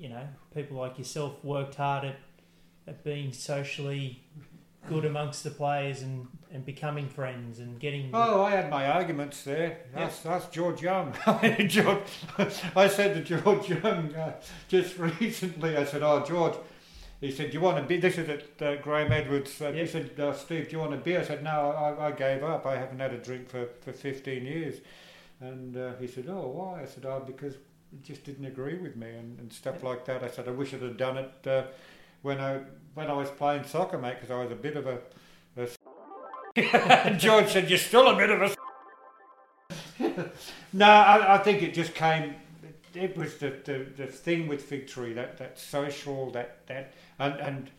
you know people like yourself worked hard at at being socially good amongst the players and, and becoming friends and getting Oh, I had my arguments there. Yeah. That's, that's George Young. George, I said to George Young uh, just recently, I said, Oh, George, he said, Do you want a beer? This is at uh, Graham Edwards. Uh, Yeah. He said, uh, Steve, do you want a beer? I said, No, I, I gave up. I haven't had a drink for, for 15 years. And uh, he said, Oh, why? I said, Oh, because just didn't agree with me and, and stuff like that. I said, I wish I'd have done it uh, when I when I was playing soccer, mate, because I was a bit of a. a George said, You're still a bit of a. no, I, I think it just came. It was the, the, the thing with Fig Tree that, that social that that and and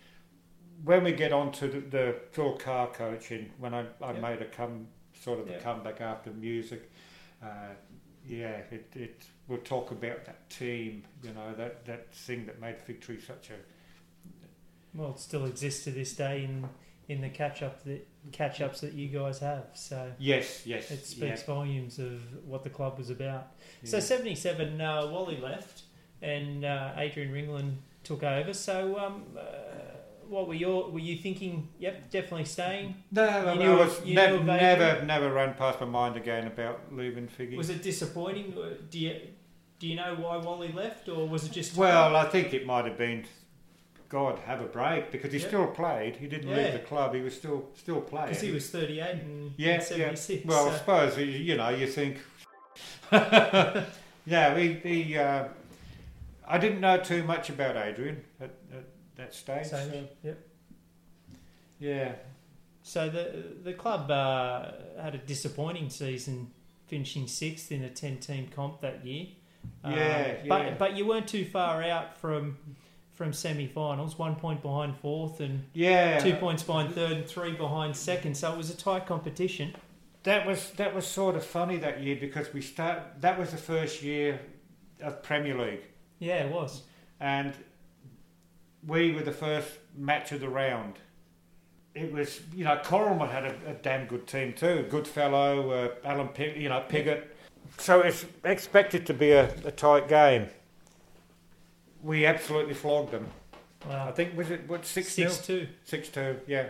when we get on to the, the Phil Carr coaching, when I, I made a come sort of a comeback after music, uh, yeah, it, it we'll talk about that team, you know, that, that thing that made Fig Tree such a well, it still exists to this day in in the catch up that catch ups that you guys have. So yes, yes, it speaks volumes of what the club was about. So seventy seven, uh, Wally left, and uh, Adrian Ringland took over. So um, uh, what were your were you thinking? Yep, definitely staying. No, You I knew was never, never, never ran past my mind again about leaving Figgy. Was it disappointing? Do you do you know why Wally left, or was it just Well, I think it might have been, God, have a break because he Yeah. still played. He didn't Yeah. leave the club. He was still still playing. because he was thirty eight and Yeah, seventy six? Well, I suppose you- know you think. yeah, he. he uh, I didn't know too much about Adrian at, at that stage. so, so, yep. yeah, So the the club uh, had a disappointing season, finishing sixth in a ten team comp that year. Um, Yeah, but yeah. but you weren't too far out from from semi-finals. One point behind fourth, and yeah. two points behind third, and three behind second. So it was a tight competition. That was that was sort of funny that year because we start. That was the first year of Premier League, Yeah, it was. and we were the first match of the round. It was, you know, Corrimal had a, a damn good team too. Goodfellow, uh, Alan, Pig, you know, Piggott. So it's expected to be a, a tight game. We absolutely flogged them. Wow. I think was it what six Six nil? two. Yeah,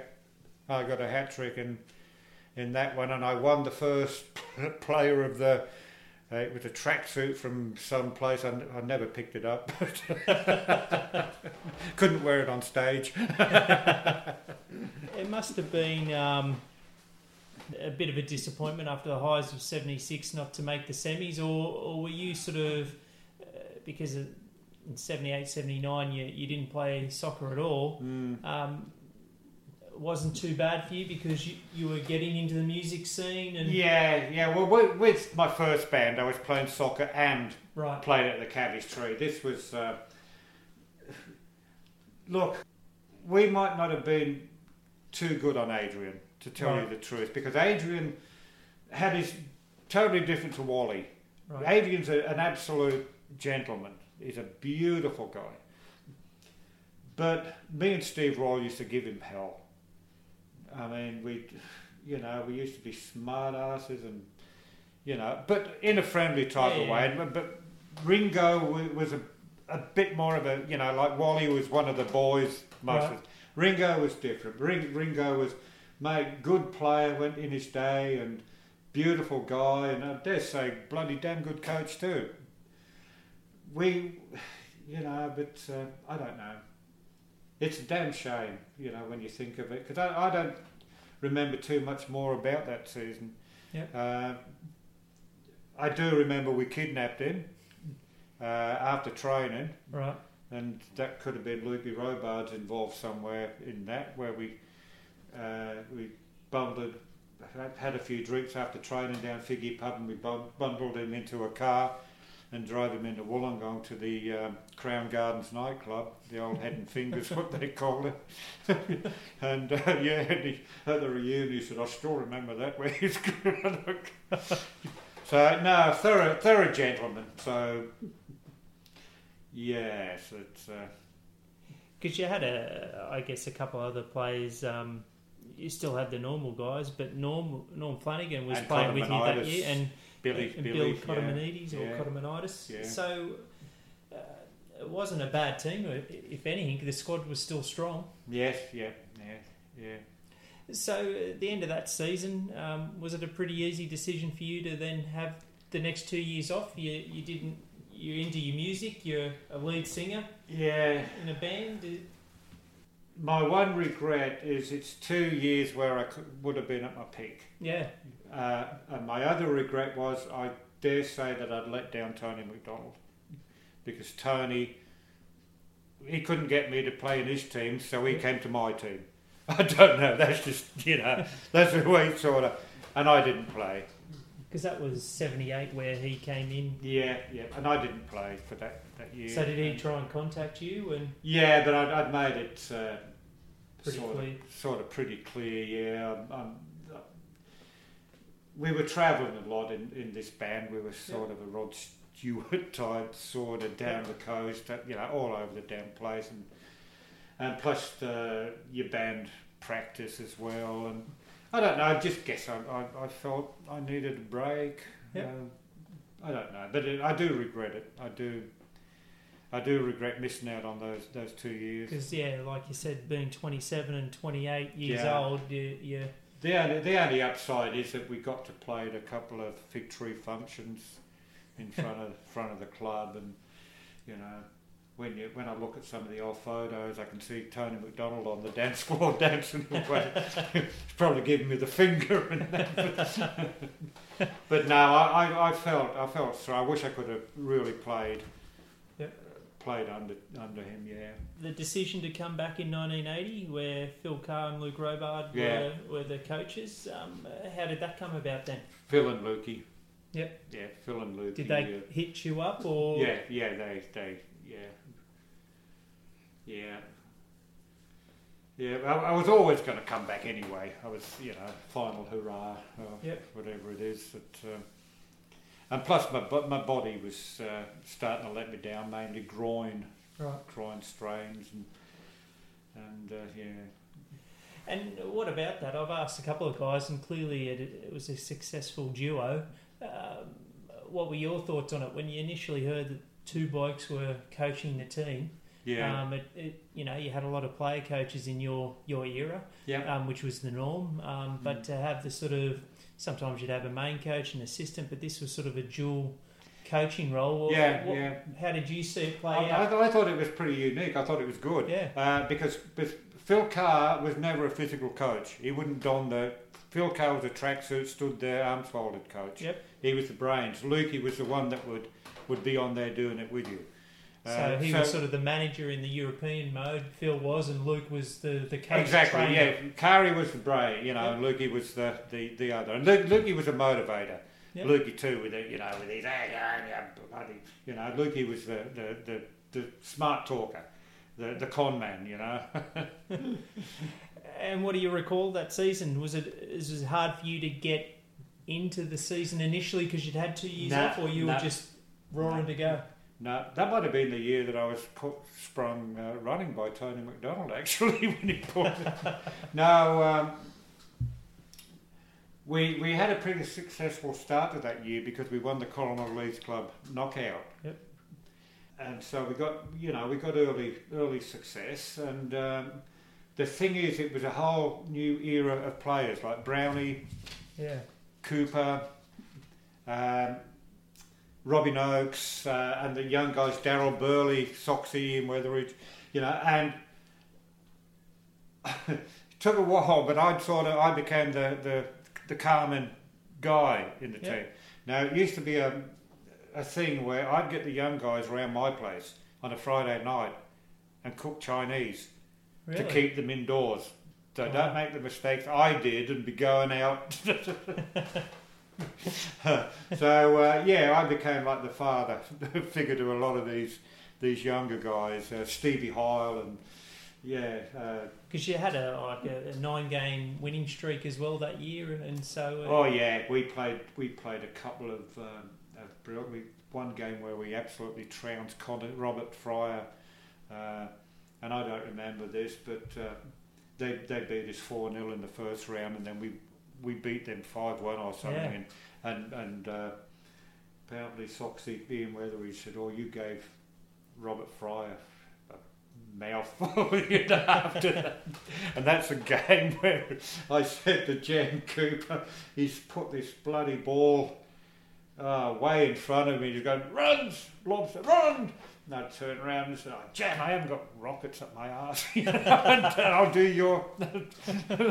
I got a hat trick in in that one, and I won the first player of the. Uh, it was a tracksuit from some place. I, n- I never picked it up. Couldn't wear it on stage. It must have been um, a bit of a disappointment after the highs of 76 not to make the semis, or, or were you sort of, uh, because in 78, 79 you, you didn't play soccer at all, Mm. um, wasn't too bad for you because you, you were getting into the music scene and Yeah, yeah. Well, with, with my first band, I was playing soccer and right, played at the Cabbage Tree. This was, uh, look, we might not have been too good on Adrian, to tell Right. you the truth, because Adrian had his totally different to Wally. right, Adrian's a, an absolute gentleman. He's a beautiful guy. But me and Steve Roll used to give him hell. I mean, we, you know, we used to be smart asses and, you know, but in a friendly type Yeah, of way. But, but Ringo was a, a bit more of a, you know, like Wally was one of the boys most Right. Ringo was different. Ring, Ringo was, mate, good player, went in his day and beautiful guy, and I dare say, bloody damn good coach too. We, you know, but uh, I don't know. It's a damn shame, you know, when you think of it, because I, I don't remember too much more about that season. Yep. Uh, I do remember we kidnapped him uh, after training, right, and that could have been Lukey Robards involved somewhere in that, where we uh, we bundled, had- a few drinks after training down Figgy Pub, and we bundled him into a car and drove him into Wollongong to the um, Crown Gardens nightclub, the old Head and Fingers, what they call it. and uh, yeah, and he, at the reunion, he said, "I still remember that where he's going." so no, thorough, thorough gentleman. So yes, it's. Uh, because you had a, I guess, a couple other players. Um, you still had the normal guys, but Norm Norm Flanagan was And playing with you that year, and Billy, and Billy, Bill Cotomanides yeah, or yeah. Cotomanitis. Yeah. So uh, it wasn't a bad team. If anything, the squad was still strong. Yes, yeah, yeah, yeah. So at the end of that season, um, was it a pretty easy decision for you to then have the next two years off? You you didn't. You're into your music. You're a lead singer Yeah, in a band. My one regret is it's two years where I could, would have been at my peak. Yeah, Uh, and my other regret was I dare say that I'd let down Tony McDonald because Tony he couldn't get me to play in his team, so he came to my team. I don't know. That's just you know that's the way it sort of. And I didn't play. because that was '78 where he came in. Yeah, yeah. And I didn't play for that that year. So did he try and contact you? And Yeah, but I'd, I'd made it uh, Pretty sort clear. of sort of pretty clear. Yeah, um, um, we were travelling a lot in, in this band. We were sort of a Rod Stewart type, sort of down the coast, uh, you know, all over the damn place, and and plus the, your band practice as well. And I don't know. I just guess I, I, I felt I needed a break. Yeah. Um, I don't know, but it, I do regret it. I do. I do regret missing out on those those two years. because yeah, like you said, being 27 and 28 years Yeah. old, you, you The only, the only upside is that we got to play at a couple of fig tree functions in front of front of the club, and you know, when you when I look at some of the old photos, I can see Tony McDonald on the dance floor dancing away. He's probably giving me the finger. And that. but no, I, I, I felt I felt sorry. I wish I could have really played. Played under under him, yeah. the decision to come back in 1980, where Phil Carr and Luke Robard Yeah. were, were the coaches. Um, uh, how did that come about then? Phil and Lukey. Yep. Yeah, Phil and Lukey. Did they yeah. hit you up or? Yeah, yeah, they, they, yeah, yeah, yeah. I, I was always going to come back anyway. I was, you know, final hurrah, or Yep. whatever it is. That, uh, and plus, my my body was uh, starting to let me down, mainly groin, Right. groin strains, and and uh, yeah, And what about that? I've asked a couple of guys, and clearly it, it was a successful duo. Um, what were your thoughts on it when you initially heard that two blokes were coaching the team? Yeah. Um, it, it, you know, you had a lot of player coaches in your, your era, yeah. um, which was the norm. Um, but Mm. to have the sort of sometimes you'd have a main coach and assistant, but this was sort of a dual coaching role. What- Yeah, what- yeah. How did you see it play I, out? I, I thought it was pretty unique. I thought it was good. Yeah. Uh, because, because Phil Carr was never a physical coach. He wouldn't don the. Phil Carr was a tracksuit, stood there, arms folded coach. Yep. He was the brains. Lukey was the one that would, would be on there doing it with you. So Uh, he was sort of the manager in the European mode. Phil was, and Luke was the the coach. Exactly, trainer. yeah. Carey was the brain, you know, and Lukey was the, the, the other. And Luke, Lukey was a motivator. Yep. Lukey too, with it, you know, with his, "Hey, yeah, yeah, you know, Lukey was the, the, the, the smart talker, the, the con man, you know. And what do you recall that season? Was it was it hard for you to get into the season initially because you'd had two years off, or you were just roaring to go? No, that might have been the year that I was put, sprung uh, running by Tony McDonald, actually, when he put it. no, um, we, we had a pretty successful start to that year because we won the Corrimal Leagues Club knockout. Yep. And so we got, you know, we got early early success. And um, the thing is, it was a whole new era of players like Brownie, Yeah. Cooper, um, Robin Oakes, uh, and the young guys, Daryl Burley, Soxy, and Weatheridge, you know, and it took a while, but I'd sort of, I became the, the, the Carmen guy in the Yeah. team. Now, it used to be a, a thing where I'd get the young guys around my place on a Friday night and cook Chinese Really? to keep them indoors. So Wow. don't make the mistakes I did and be going out. so uh, yeah, I became like the father figure to a lot of these these younger guys, uh, Stevie Heil and yeah, uh, Because you had a like a, a nine game winning streak as well that year, and, and so uh, oh yeah, we played we played a couple of, um, of. We, one game where we absolutely trounced Robert Fryer, uh, and I don't remember this, but uh, they they beat us four 0 in the first round, and then we we beat them five one or something, Yeah. and and, and uh, apparently Soxy Ian Weathery said, "Oh, you gave Robert Fryer." a Mouthful, you know, after that. And that's a game where I said to Jan Cooper, he's put this bloody ball uh, way in front of me. He's going, runs, lobster, run. And I turn around and say, oh, Jan, I haven't got rockets up my arse. You and I'll do your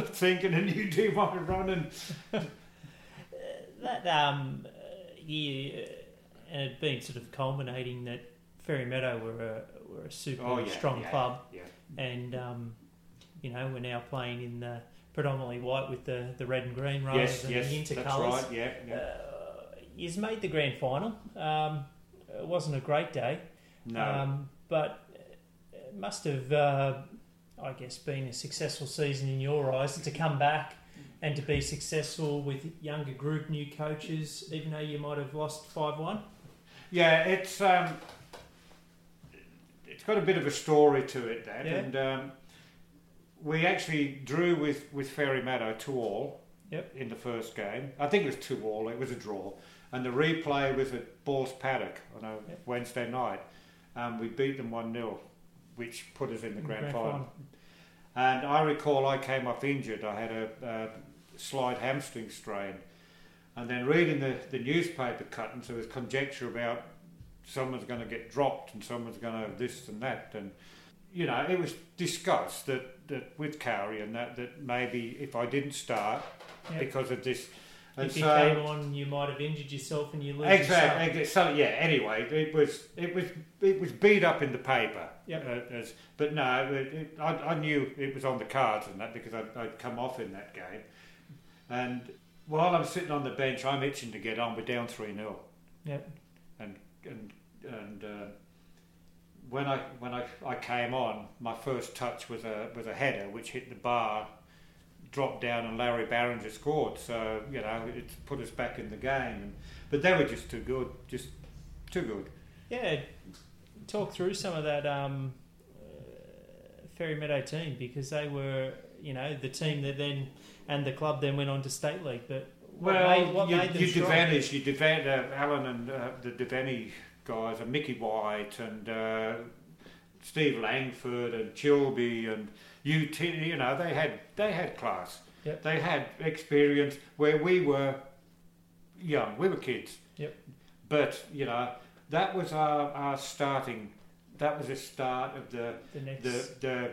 thinking and you do my running. that um, year, uh, and it'd been sort of culminating that Fairy Meadow were a were a super Oh, yeah, strong yeah, club, Yeah. and um, you know we're now playing in the predominantly white with the, the red and green rather Yes, than yes, the that's intercolours. right. Yeah, yeah. Uh, he's made the grand final. Um, it wasn't a great day, no. um, but it must have, uh, I guess, been a successful season in your eyes to come back and to be successful with younger group, new coaches, even though you might have lost five one. Yeah, it's um, it's got a bit of a story to it, that, Yeah. and um, we actually drew with with Fairy Meadow two all. Yep. In the first game, I think it was two all. It was a draw, and the replay was at Balls Paddock on a Yep. Wednesday night, and we beat them one 0 which put us in the grand, final. And I recall I came up injured. I had a, a slight hamstring strain. And then reading the, the newspaper cuttings, there was conjecture about someone's going to get dropped and someone's going to have this and that. And, you know, it was discussed that, that with Cowrie and that, that maybe if I didn't start Yep. because of this. And If you so, came on, you might have injured yourself and you lose. Exactly. So yeah. Anyway, it was it was it was beat up in the paper. Yep. Uh, as, but no, it, it, I, I knew it was on the cards and that because I'd, I'd come off in that game. And while I'm sitting on the bench, I'm itching to get on. We're down three 0 Yep. and and and uh, when I when I, I came on, my first touch was a was a header which hit the bar, dropped down, and Larry Barringer scored. So you know it put us back in the game. And, but they were just too good, just too good. Yeah, talk through some of that um, uh, Fairy Meadow team because they were, you know, the team that then and the club then went on to state league. But what well, made, what you, made them you strong? You Devan, uh, Alan and uh, the Devaney guys, and Mickey White and uh, Steve Langford and Chilby and you, t- you know, they had they had class. Yep. They had experience where we were young. We were kids. Yep. But you know, that was our, our starting. That was the start of the The next, the the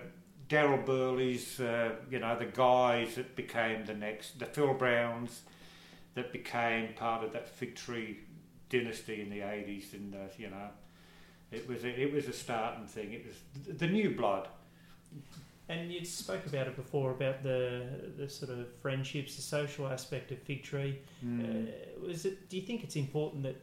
Daryl Burleys, uh, you know, the guys that became the next, the Phil Browns, that became part of that Fig Tree dynasty in the eighties, and uh, you know, it was a, it was a starting thing. It was the new blood. And you spoke about it before about the the sort of friendships, the social aspect of Fig Tree. Mm. Uh, was it? Do you think it's important that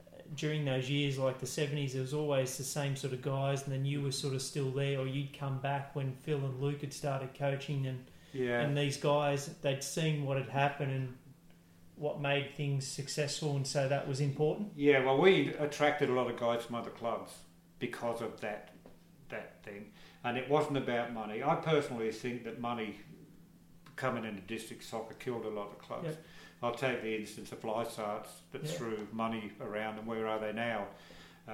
uh, during those years, like the seventies, there was always the same sort of guys, and then you were sort of still there, or you'd come back when Phil and Luke had started coaching, and yeah, and these guys they'd seen what had happened and what made things successful, and so that was important. yeah. Well, we attracted a lot of guys from other clubs because of that that thing, and it wasn't about money. I personally think that money coming into district soccer killed a lot of clubs. Yep. I'll take the instance of Lysarts that Yeah. threw money around, and where are they now? Uh,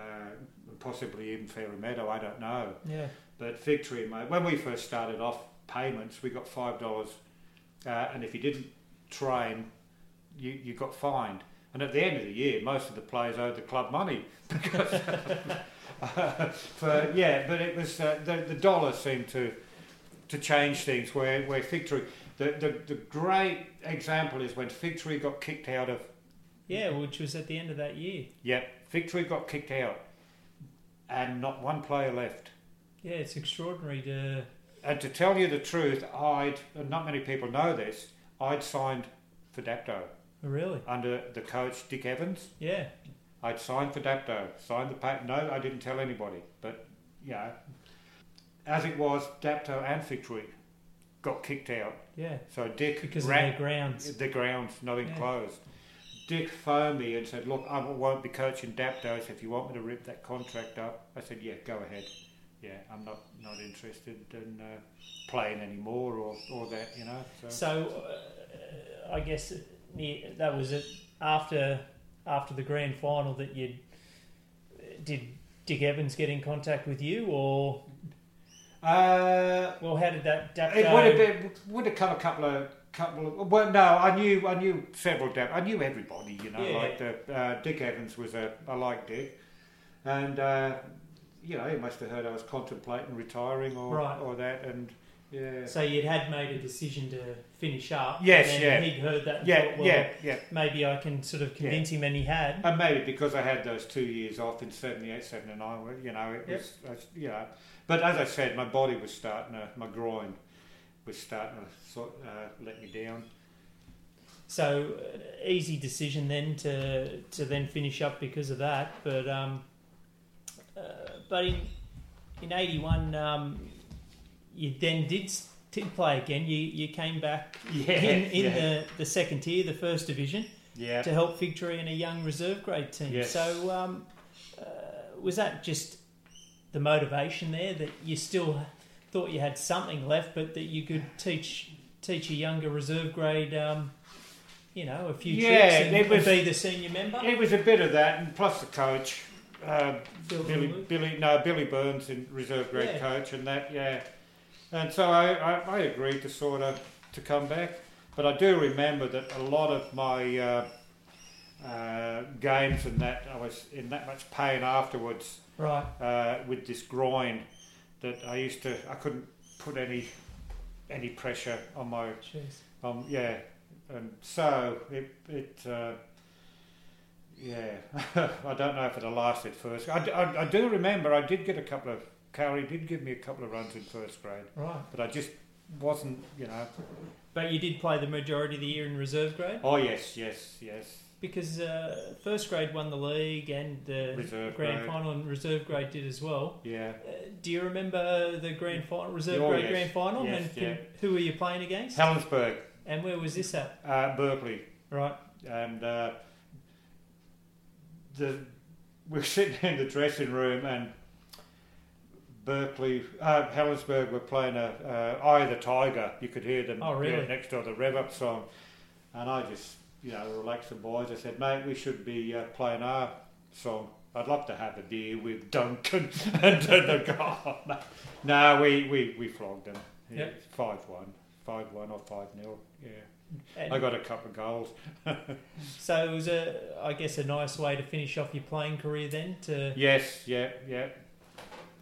possibly even Fairy Meadow, I don't know. Yeah, But Fig Tree, mate, when we first started off payments, we got five dollars, uh, and if you didn't train, you you got fined. And at the end of the year, most of the players owed the club money because. for, yeah, but it was uh, the the dollar seemed to to change things. Where where Fig Tree, the, the the great example is when Fig Tree got kicked out of yeah, which was at the end of that year. yeah, Fig Tree got kicked out, and not one player left. Yeah, it's extraordinary to. And to tell you the truth, I'd, and not many people know this, I'd signed for Dapto Really? under the coach Dick Evans. Yeah. I'd signed for Dapto, signed the paper. No, I didn't tell anybody. But, you know, as it was, Dapto and Fig Tree got kicked out. Yeah. So Dick Because of ran their grounds. the grounds not Yeah. enclosed. Dick phoned me and said, "Look, I won't be coaching Daptos if you want me to rip that contract up." I said, "Yeah, go ahead. Yeah, I'm not not interested in uh, playing anymore or, or that, you know." So. So, uh, I guess that was it after after the grand final that you did. Dick Evans get in contact with you, or Uh, well, how did that? that it go? would have been would have come a couple of couple of well no I knew I knew several Dap I knew everybody you know Yeah. like the, uh, Dick Evans was a I like Dick and uh, you know he must have heard I was contemplating retiring or Right. or that and yeah So you'd had made a decision to finish up. Yes, and yeah. He'd heard that. And Yeah, thought, well, yeah, yeah. Maybe I can sort of convince him, and he had. And maybe because I had those two years off in 78, 79, you know, it Yep. was, I you know. But as I said, my body was starting to, my groin was starting to sort uh, let me down. So uh, easy decision then to to then finish up because of that. But um, uh, but in in eighty one, um, you then did play again. You you came back Yeah, in, in yeah. the, the second tier, the first division, Yeah. to help Fig Tree in a young reserve grade team. Yes. So um, uh, was that just the motivation there that you still thought you had something left, but that you could teach teach a younger reserve grade, um, you know, a few Yeah, tricks and, it was- be the senior member? It was a bit of that, and plus the coach, uh, Phil Billy, Billy, no, Billy Burns, in reserve grade Yeah. coach, and that, yeah. And so I, I, I agreed to sort of to come back, but I do remember that a lot of my uh, uh, games and that I was in that much pain afterwards Right. uh, with this groin that I used to I couldn't put any any pressure on my Jeez. um, yeah, and so it it uh, yeah, I don't know if it'll last at first. I, I, I do remember I did get a couple of Cowrie did give me a couple of runs in first grade, Right. but I just wasn't you know. But you did play the majority of the year in reserve grade Oh yes, yes, yes. because uh, first grade won the league and the Reserve grand grade. final, and reserve grade did as well. Yeah, Uh, do you remember the grand final, reserve Oh, grade yes. grand final? Yes, and yeah. who were you playing against? Helensburgh, And where was this at? uh, Berkeley, Right. and uh, the we're sitting in the dressing room and Berkeley, uh, Helensburgh were playing a uh, Eye of the Tiger. You could hear them Oh, really? next door the rev up song, and I just you know, relaxed the boys. I said, mate, we should be uh, playing our song. I'd love to have a beer with Duncan and the guy. No, we, we, we flogged them. Yeah, Yep. Five one, five one or five nil. Yeah, And I got a couple of goals. so it was a, I guess, a nice way to finish off your playing career then. To Yes, yeah, yeah.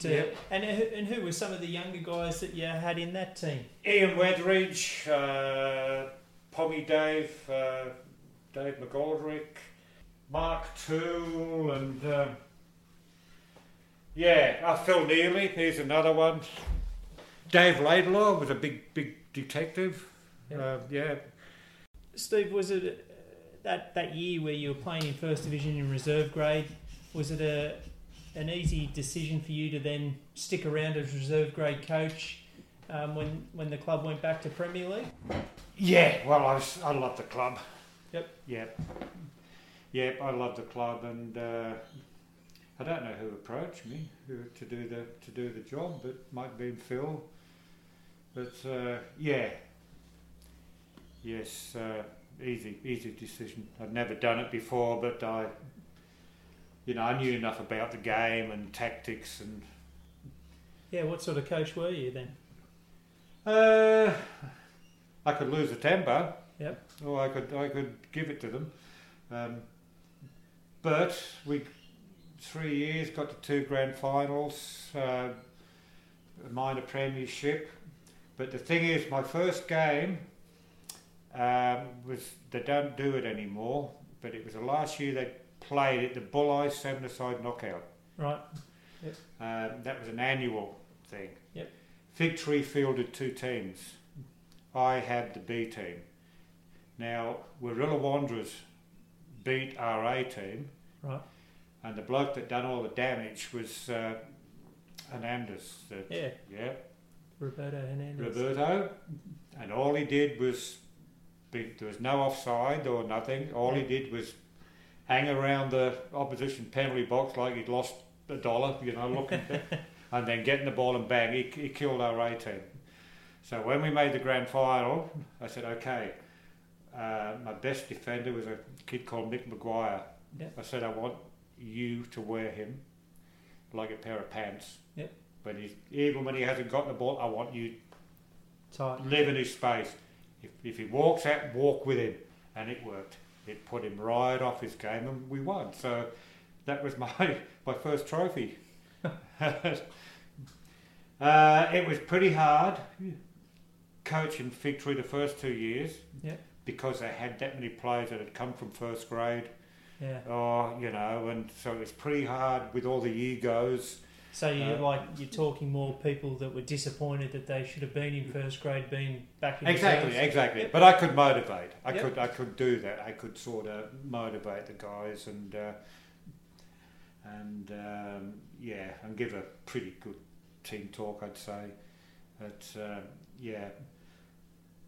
To Yeah. and who- and who were some of the younger guys that you had in that team? Ian Wedridge, uh, Pommy Dave, uh, Dave McGoldrick, Mark Toole, and um, yeah, uh, Phil Neely. Here's another one. Dave Laidlaw was a big, big detective. Yeah. Uh, yeah. Steve, was it uh, that that year where you were playing in first division in reserve grade? Was it a an easy decision for you to then stick around as reserve grade coach um, when when the club went back to Premier League? Yeah, well, I, was, I love the club. Yep. Yep. Yep, I love the club, and uh, I don't know who approached me who, to do the to do the job, but might have been Phil. But uh, yeah, yes, uh, easy easy decision. I'd never done it before, but I, you know, I knew enough about the game and tactics and Yeah, what sort of coach were you then? Uh, I could lose a temper. Yep. Or I could I could give it to them. Um, but we three years got to two grand finals, uh, a minor premiership. But the thing is, my first game um, was they don't do it anymore. But it was the last year they played it, the Bulli seven-a-side knockout. Right. Um, that was an annual thing. Yep. Fig Tree fielded two teams. I had the B team. Now, Warilla Wanderers beat our A team, Right. and the bloke that done all the damage was uh, Hernandez. The, Yeah. yeah, Roberto Hernandez. Roberto. And all he did was, be, there was no offside or nothing. All he did was hang around the opposition penalty box like he'd lost a dollar, you know, looking, and then getting the ball and bang, he, he killed our A team. So when we made the grand final, I said, okay, uh, my best defender was a kid called Mick Maguire. Yep. I said, I want you to wear him like a pair of pants. Yep. When he's, even when he hasn't got the ball, I want you to live in his space. If, if he walks out, walk with him. And it worked. It put him right off his game and we won. So that was my, my first trophy. uh, it was pretty hard coaching Fig Tree the first two years Yep. because they had that many players that had come from first grade. Yeah. Oh, you know, and so it was pretty hard with all the egos. So you're Uh, like you're talking more people that were disappointed that they should have been in first grade, been back in Exactly, exactly. Yep. But I could motivate. I Yep. could, I could do that. I could sort of motivate the guys and uh, and um, yeah, and give a pretty good team talk. I'd say. But um, yeah,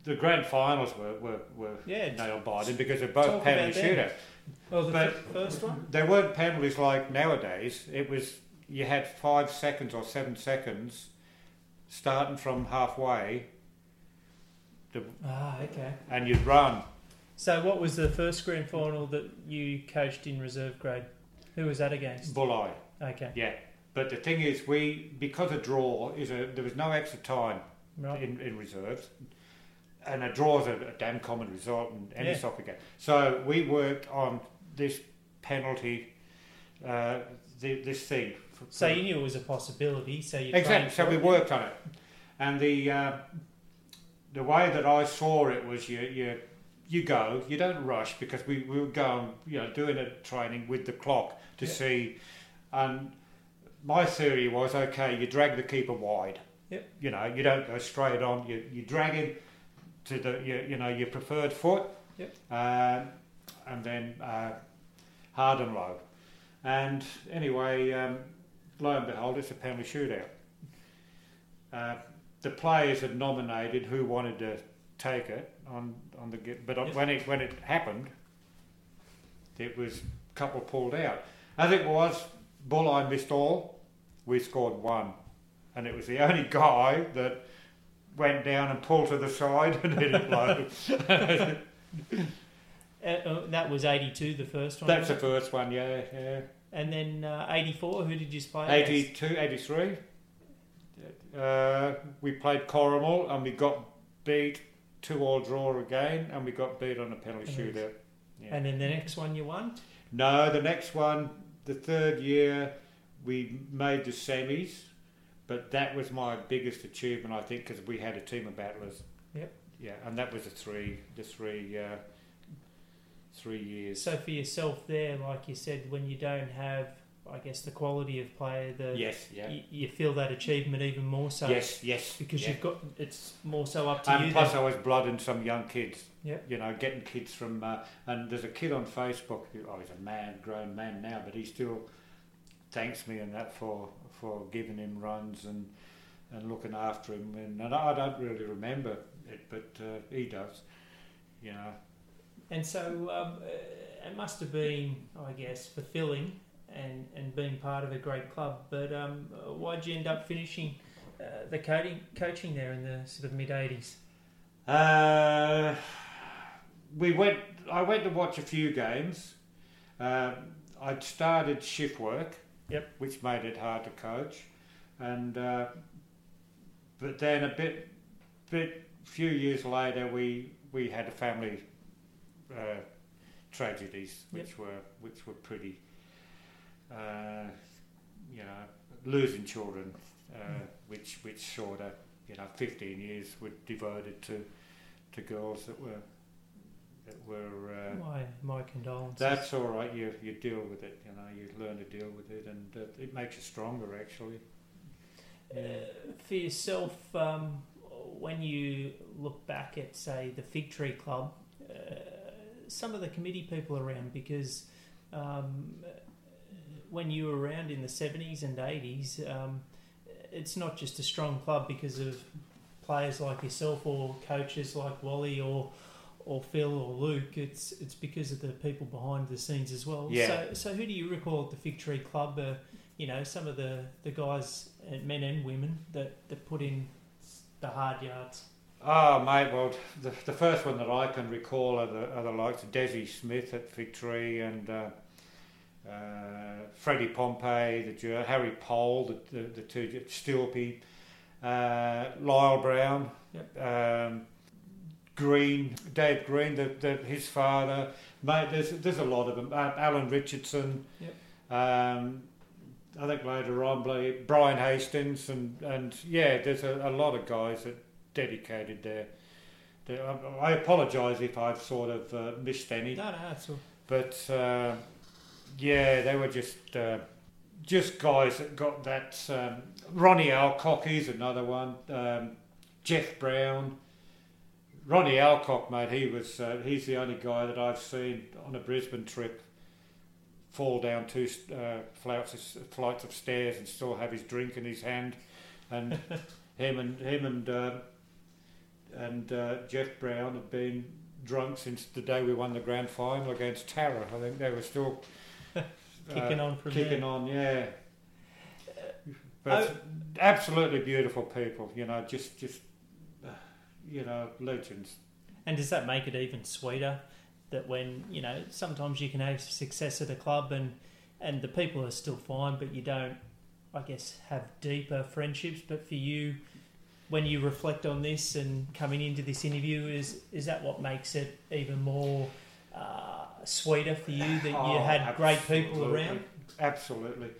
the grand finals were were, were Yeah. nail biting because they're both penalty shooters. them. Oh, the But- first one. They weren't penalties like nowadays. It was you had five seconds or seven seconds, starting from halfway, Ah, okay. and you'd run. So what was the first grand final that you coached in reserve grade? Who was that against? Bulli. Okay. Yeah, but the thing is, we because a draw is a there was no extra time Right. in, in reserves, and a draw is a, a damn common result in any Yeah. soccer game. So we worked on this penalty, uh, the, this thing. For- So you knew it was a possibility. So you exactly. So we it. worked on it, and the uh, the way that I saw it was you you you go, you don't rush because we, we were going, you know, doing a training with the clock to Yeah. see. And my theory was, okay, you drag the keeper wide. Yep. You know, you don't go straight on. You you drag him to the you, you know your preferred foot. Yep. Um, and then uh, hard and low. And anyway, um, lo and behold, it's a penalty shootout. Uh, the players had nominated who wanted to take it on on the but Yep. when it when it happened, it was a couple pulled out. As it was, Bulli missed all. We scored one, and it was the only guy that went down and pulled to the side and hit it low. Uh, uh, that was 82, the first one. That's the first one, yeah, yeah. And then uh, 84, who did you play? 82, 83. Uh, we played Corrimal and we got beat two all draw again, and we got beat on a penalty Penalties. shootout. Yeah. And then the next one you won? No, the next one, the third year, we made the semis, but that was my biggest achievement, I think, because we had a team of battlers. Yep. Yeah, and that was the three, the three, uh, three years. So for yourself there, like you said, when you don't have, I guess, the quality of player, the yes, yeah, you, you feel that achievement even more so. yes, yes. Because yeah. you've got, it's more so up to And you. plus, then. I was blooding some young kids. Yep. You know, getting kids from, uh, and there's a kid on Facebook. Who, oh, he's a man, grown man now, but he still thanks me and that for for giving him runs and and looking after him. And, and I don't really remember it, but uh, he does. You know, And so um, uh, it must have been, I guess, fulfilling and, and being part of a great club. But um, uh, why'd you end up finishing uh, the coaching, coaching there in the sort of mid 80s? Uh, we went. I went to watch a few games. Um, I'd started shift work, Yep. which made it hard to coach, and uh, but then a bit, bit, few years later, we we had a family uh, tragedies, which were which were pretty, uh, you know, losing children, uh, which which sort of you know, 15 years were devoted to to girls that were that were. Uh, my, my condolences. that's all right. You you deal with it. You know, you learn to deal with it, and uh, it makes you stronger. Actually. Uh, for yourself, um, when you look back at, say, the Fig Tree Club, uh, some of the committee people around, because um, when you were around in the 70s and 80s, um, it's not just a strong club because of players like yourself or coaches like Wally or or Phil or Luke. It's it's because of the people behind the scenes as well. Yeah. So so who do you recall at the Fig Tree Club? Uh, you know, some of the, the guys, men and women, that, that put in the hard yards. Oh, mate, well, the, the first one that I can recall are the, are the likes of Desi Smith at Victory and uh, uh, Freddie Pompey, the Harry Pole, the, the, the two, Stilpey, uh, Lyle Brown, um, Green, Dave Green, the, the, his father. Mate, there's, there's a lot of them. Uh, Alan Richardson. Um, I think later on, Brian Hastings, and, and yeah, there's a, a lot of guys that dedicated their. their I, I apologise if I've sort of uh, missed any, No, no, that's all. but uh, yeah, they were just uh, just guys that got that. Um, Ronnie Alcock, he's another one. Um, Jeff Brown. Ronnie Alcock, mate, he was uh, he's the only guy that I've seen on a Brisbane trip fall down two uh, flights of, flights of stairs and still have his drink in his hand, and him and him and uh, and uh, Jeff Brown have been drunk since the day we won the grand final against Tara. I think they were still Kicking uh, on from kicking there. on, yeah. But absolutely beautiful people, you know, just just uh, you know legends. And does that make it even sweeter that when, you know, sometimes you can have success at a club and, and the people are still fine, but you don't, I guess, have deeper friendships. But for you, when you reflect on this and coming into this interview, is, is that what makes it even more uh, sweeter for you that you Oh, had great people absolutely. around? Absolutely.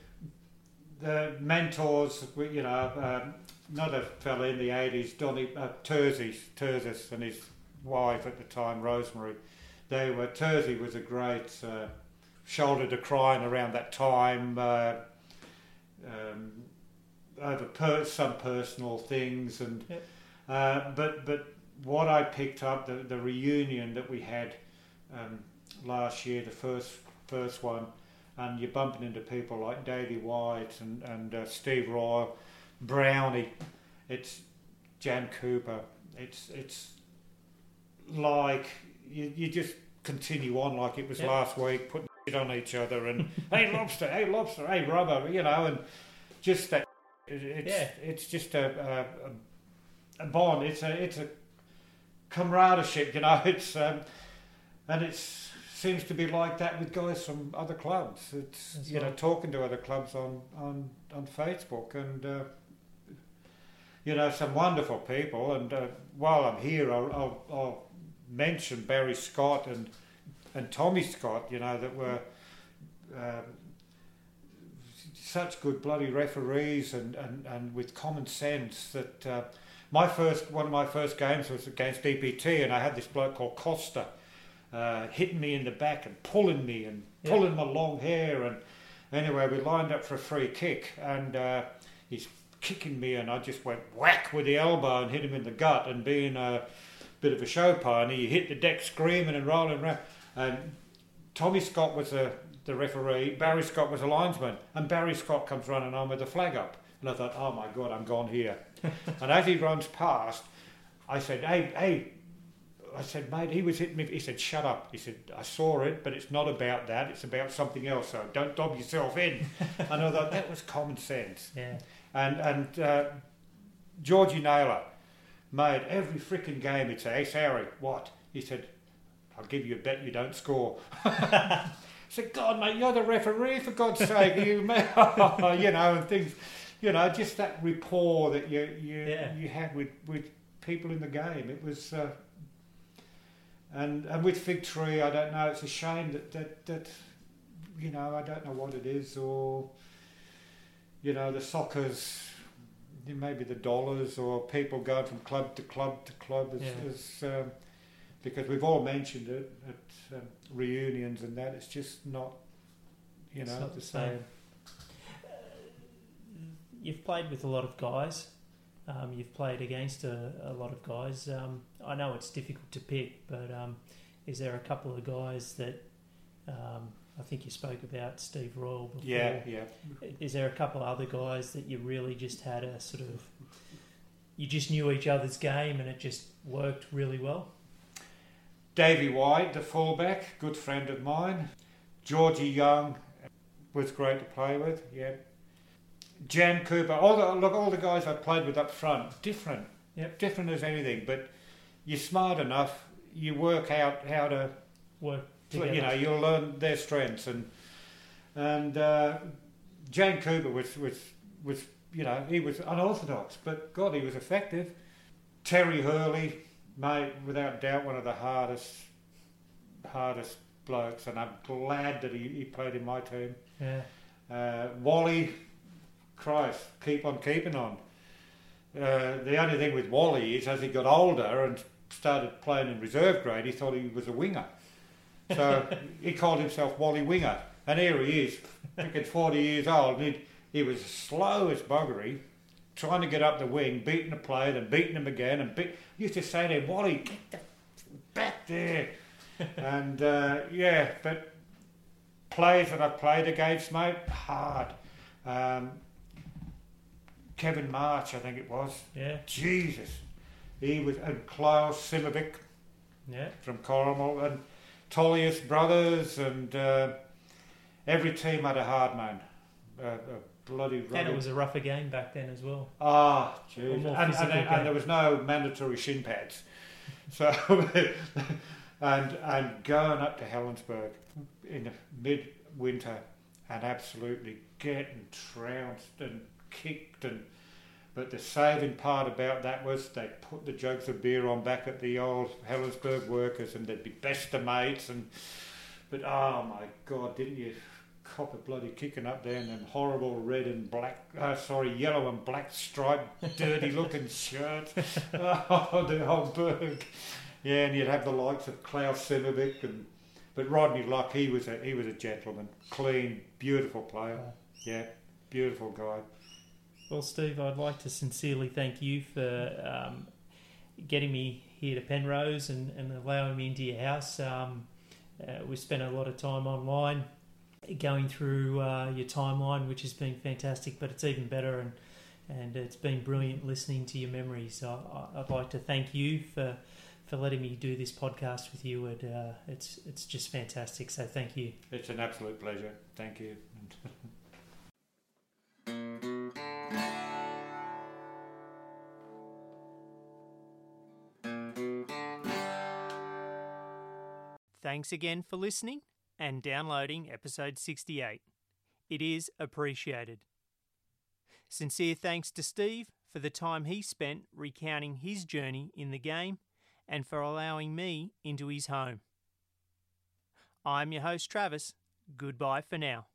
The mentors, you know, um, another fella in the 80s, Donny uh, Terzi, Terzis and his wife at the time, Rosemary, they were, Terzi was a great uh, shoulder to cry on around that time uh, um, over per- some personal things and Yep. uh, but but what I picked up the, the reunion that we had um, last year the first first one and you're bumping into people like Davey White and, and uh, Steve Royal, Brownie, it's Jan Cooper. It's it's like you, you just continue on like it was Yep. last week, putting shit on each other and hey lobster, hey lobster, hey rubber, you know, and just that. It, it's Yeah. it's just a, a, a bond. It's a it's a camaraderie. You know, it's um, and it seems to be like that with guys from other clubs. It's That's you know talking to other clubs on on on Facebook and. Uh, you know, some wonderful people, and uh, while I'm here, I'll, I'll, I'll mention Barry Scott and and Tommy Scott. You know that were um, such good bloody referees and, and, and with common sense that uh, my first one of my first games was against DPT and I had this bloke called Costa uh, hitting me in the back and pulling me and Yeah. pulling my long hair and anyway we lined up for a free kick and uh, he's kicking me and I just went whack with the elbow and hit him in the gut and being a bit of a show pony he hit the deck screaming and rolling around and Tommy Scott was the, the referee, Barry Scott was a linesman, and Barry Scott comes running on with the flag up. And I thought, oh my God, I'm gone here. and as he runs past, I said, hey, hey, I said, mate, he was hitting me. He said, shut up. He said, I saw it, but it's not about that. It's about something else. So don't dob yourself in. and I thought, that was common sense. Yeah. And, and uh, Georgie Naylor made every freaking game. He'd say, hey, Harry, what? He said, I'll give you a bet you don't score. Said, God, mate, you're the referee, for God's sake. You, you know, and things, you know, just that rapport that you you, Yeah. you had with, with people in the game. It was, uh, and and with Fig Tree, I don't know. It's a shame that that that, you know, I don't know what it is, or you know, the soccer's maybe the dollars, or people going from club to club to club, Yeah. is um, because we've all mentioned it at um, reunions and that. It's just not, you know, not the same. same. You've played with a lot of guys. Um, you've played against a, a lot of guys. Um, I know it's difficult to pick, but um, is there a couple of guys that um, I think you spoke about Steve Royal before? Yeah, yeah. Is there a couple of other guys that you really just had a sort of you just knew each other's game and it just worked really well? Davey White, the fullback, good friend of mine. Georgie Young was great to play with. Yeah. Jan Cooper, all the look, all the guys I played with up front, different, Yep. different as anything. But you're smart enough. You work out how to Work together. you know, you'll learn their strengths and and uh, Jane Cooper was was was you know he was unorthodox, but God, he was effective. Terry Hurley, mate, without doubt, one of the hardest hardest blokes, and I'm glad that he, he played in my team. yeah. Uh, Wally, Christ, keep on keeping on. Uh, the only thing with Wally is as he got older and started playing in reserve grade, he thought he was a winger. So he called himself Wally Winger. And here he is, freaking 40 years old, and he, he was slow as buggery, trying to get up the wing, beating the player, and beating him again, and beat, used to say to him, Wally, get the back there. and uh, yeah, but players that I've played against, mate, hard. Um, Kevin March, I think it was. Yeah. Jesus. He was, and Klaus Simovic Yeah. from Cornwall, and Tollius Brothers, and uh, every team had a hard man. Uh, bloody And it was a rougher game back then as well. Ah, jeez. And, and, and there was no mandatory shin pads. So, and and going up to Helensburgh in the midwinter and absolutely getting trounced and kicked and but the saving part about that was they put the jugs of beer on back at the old Helensburgh workers and they'd be best of mates and but oh my god didn't you cop a bloody kicking up there and then horrible red and black uh, sorry yellow and black striped dirty looking shirt. Oh the whole berg yeah and you'd have the likes of Klaus Simovic and but Rodney Luck, he was a he was a gentleman. Clean beautiful player. Yeah beautiful guy. Well, Steve, I'd like to sincerely thank you for um, getting me here to Penrose and, and allowing me into your house. Um, uh, we spent a lot of time online going through uh, your timeline, which has been fantastic, but it's even better and and it's been brilliant listening to your memories. So I, I'd like to thank you for for letting me do this podcast with you. And, uh, it's it's just fantastic. So thank you. It's an absolute pleasure. Thank you. Thanks again for listening and downloading episode 68. It is appreciated. Sincere thanks to Steve for the time he spent recounting his journey in the game and for allowing me into his home. I'm your host, Travis. Goodbye for now.